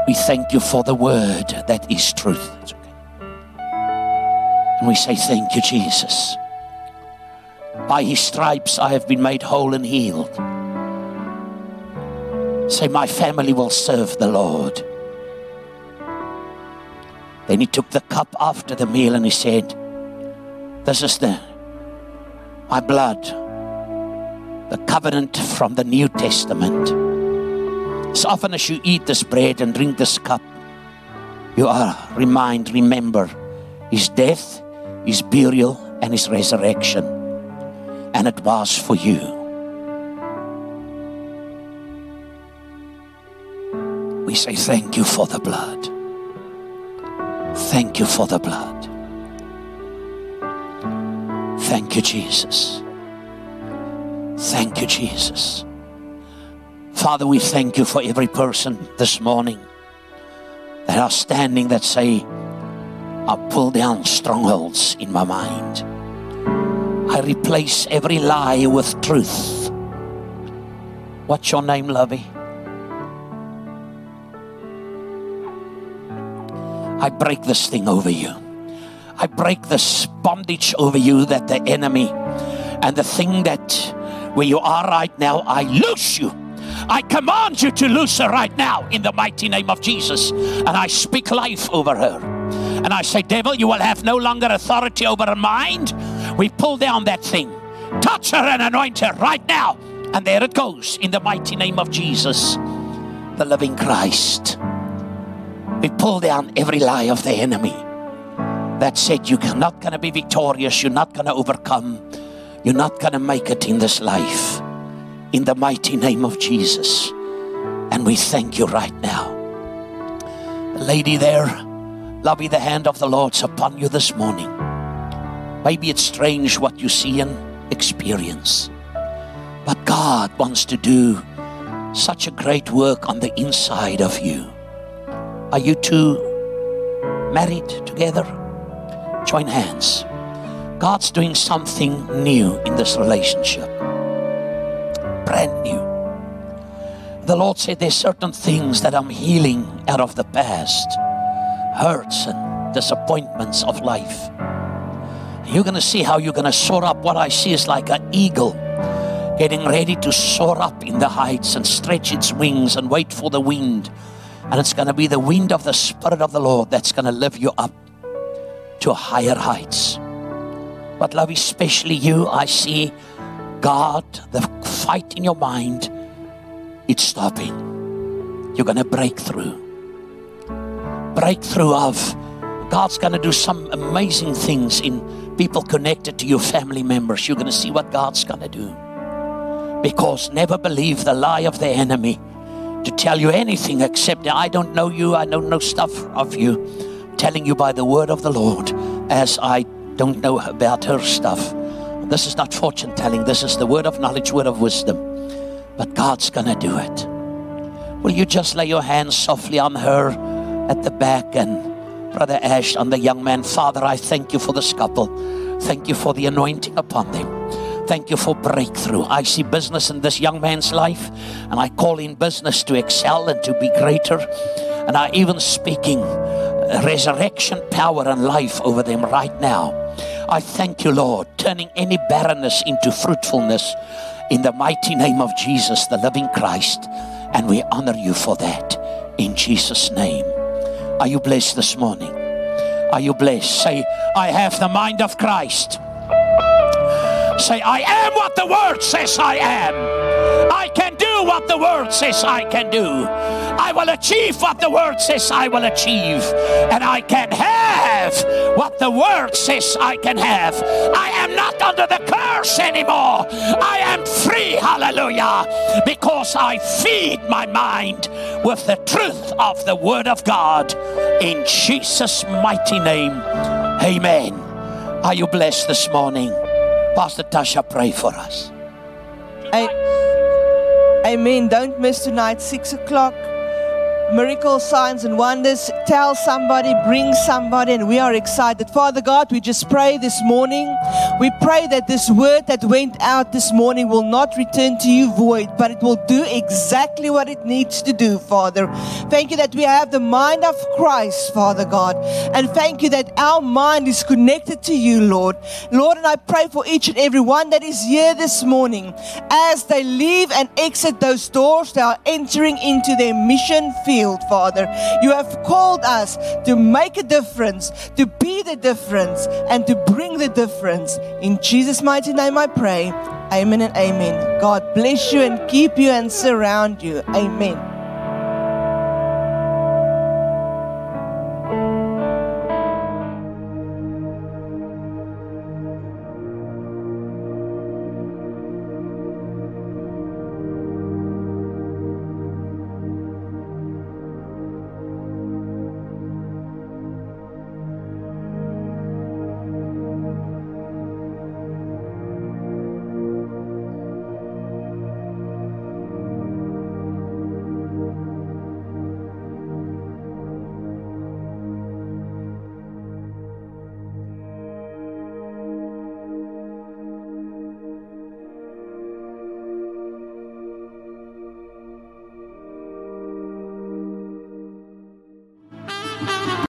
We thank you for the word that is truth. And we say, Thank you, Jesus. By his stripes I have been made whole and healed. Say, My family will serve the Lord. Then he took the cup after the meal and he said, This is the my blood, the covenant from the New Testament. As often as you eat this bread and drink this cup, you are remind, remember his death, his burial, and his resurrection. And it was for you. We say thank you for the blood. Thank you for the blood. Thank you, Jesus. Thank you, Jesus. Father, we thank you for every person this morning that are standing that say, I pull down strongholds in my mind. I replace every lie with truth. What's your name, lovey? I break this thing over you. I break this bondage over you that the enemy and the thing that where you are right now, I loose you. I command you to loose her right now in the mighty name of Jesus. And I speak life over her. And I say, Devil, you will have no longer authority over her mind. We pull down that thing. Touch her and anoint her right now. And there it goes in the mighty name of Jesus, the living Christ. We pull down every lie of the enemy that said you're not going to be victorious, you're not going to overcome, you're not going to make it in this life. In the mighty name of Jesus. And we thank you right now. The lady there, lovey the hand of the Lord's upon you this morning. Maybe it's strange what you see and experience, but God wants to do such a great work on the inside of you. Are you two married together? Join hands. God's doing something new in this relationship. Brand new. The Lord said there's certain things that I'm healing out of the past, hurts and disappointments of life. You're going to see how you're going to soar up. What I see is like an eagle getting ready to soar up in the heights and stretch its wings and wait for the wind and it's going to be the wind of the Spirit of the Lord that's going to lift you up to higher heights. But, love, especially you, I see God, the fight in your mind, it's stopping. You're going to break through. Breakthrough of God's going to do some amazing things in people connected to your family members. You're going to see what God's going to do. Because never believe the lie of the enemy to tell you anything except I don't know you, I don't know stuff of you. Telling you by the word of the Lord, as I don't know about her stuff. This is not fortune telling, this is the word of knowledge, word of wisdom. But God's gonna do it. Will you just lay your hands softly on her at the back and Brother Ash on the young man? Father, I thank you for this couple. Thank you for the anointing upon them. Thank you for breakthrough. I see business in this young man's life, and I call in business to excel and to be greater. And I even speaking resurrection power and life over them right now. I thank you, Lord, turning any barrenness into fruitfulness in the mighty name of Jesus, the living Christ. And we honor you for that in Jesus' name. Are you blessed this morning? Are you blessed? Say, I have the mind of Christ. Say, I am what the word says I am. I can do what the word says I can do. I will achieve what the word says I will achieve. And I can have what the word says I can have. I am not under the curse anymore. I am free, hallelujah, because I feed my mind with the truth of the word of God. In Jesus' mighty name, amen. Are you blessed this morning? Pastor Tasha, pray for us. Amen. Don't miss tonight, 6 o'clock. Miracle signs and wonders. Tell somebody, bring somebody, and we are excited. Father God, we just pray this morning. We pray that this word that went out this morning will not return to you void, but it will do exactly what it needs to do, Father. Thank you that we have the mind of Christ, Father God. And thank you that our mind is connected to you, Lord. Lord, and I pray for each and every one that is here this morning. As they leave and exit those doors, they are entering into their mission field field, Father. You have called us to make a difference, to be the difference, and to bring the difference. In Jesus' mighty name I pray. Amen and amen. God bless you and keep you and surround you. Amen.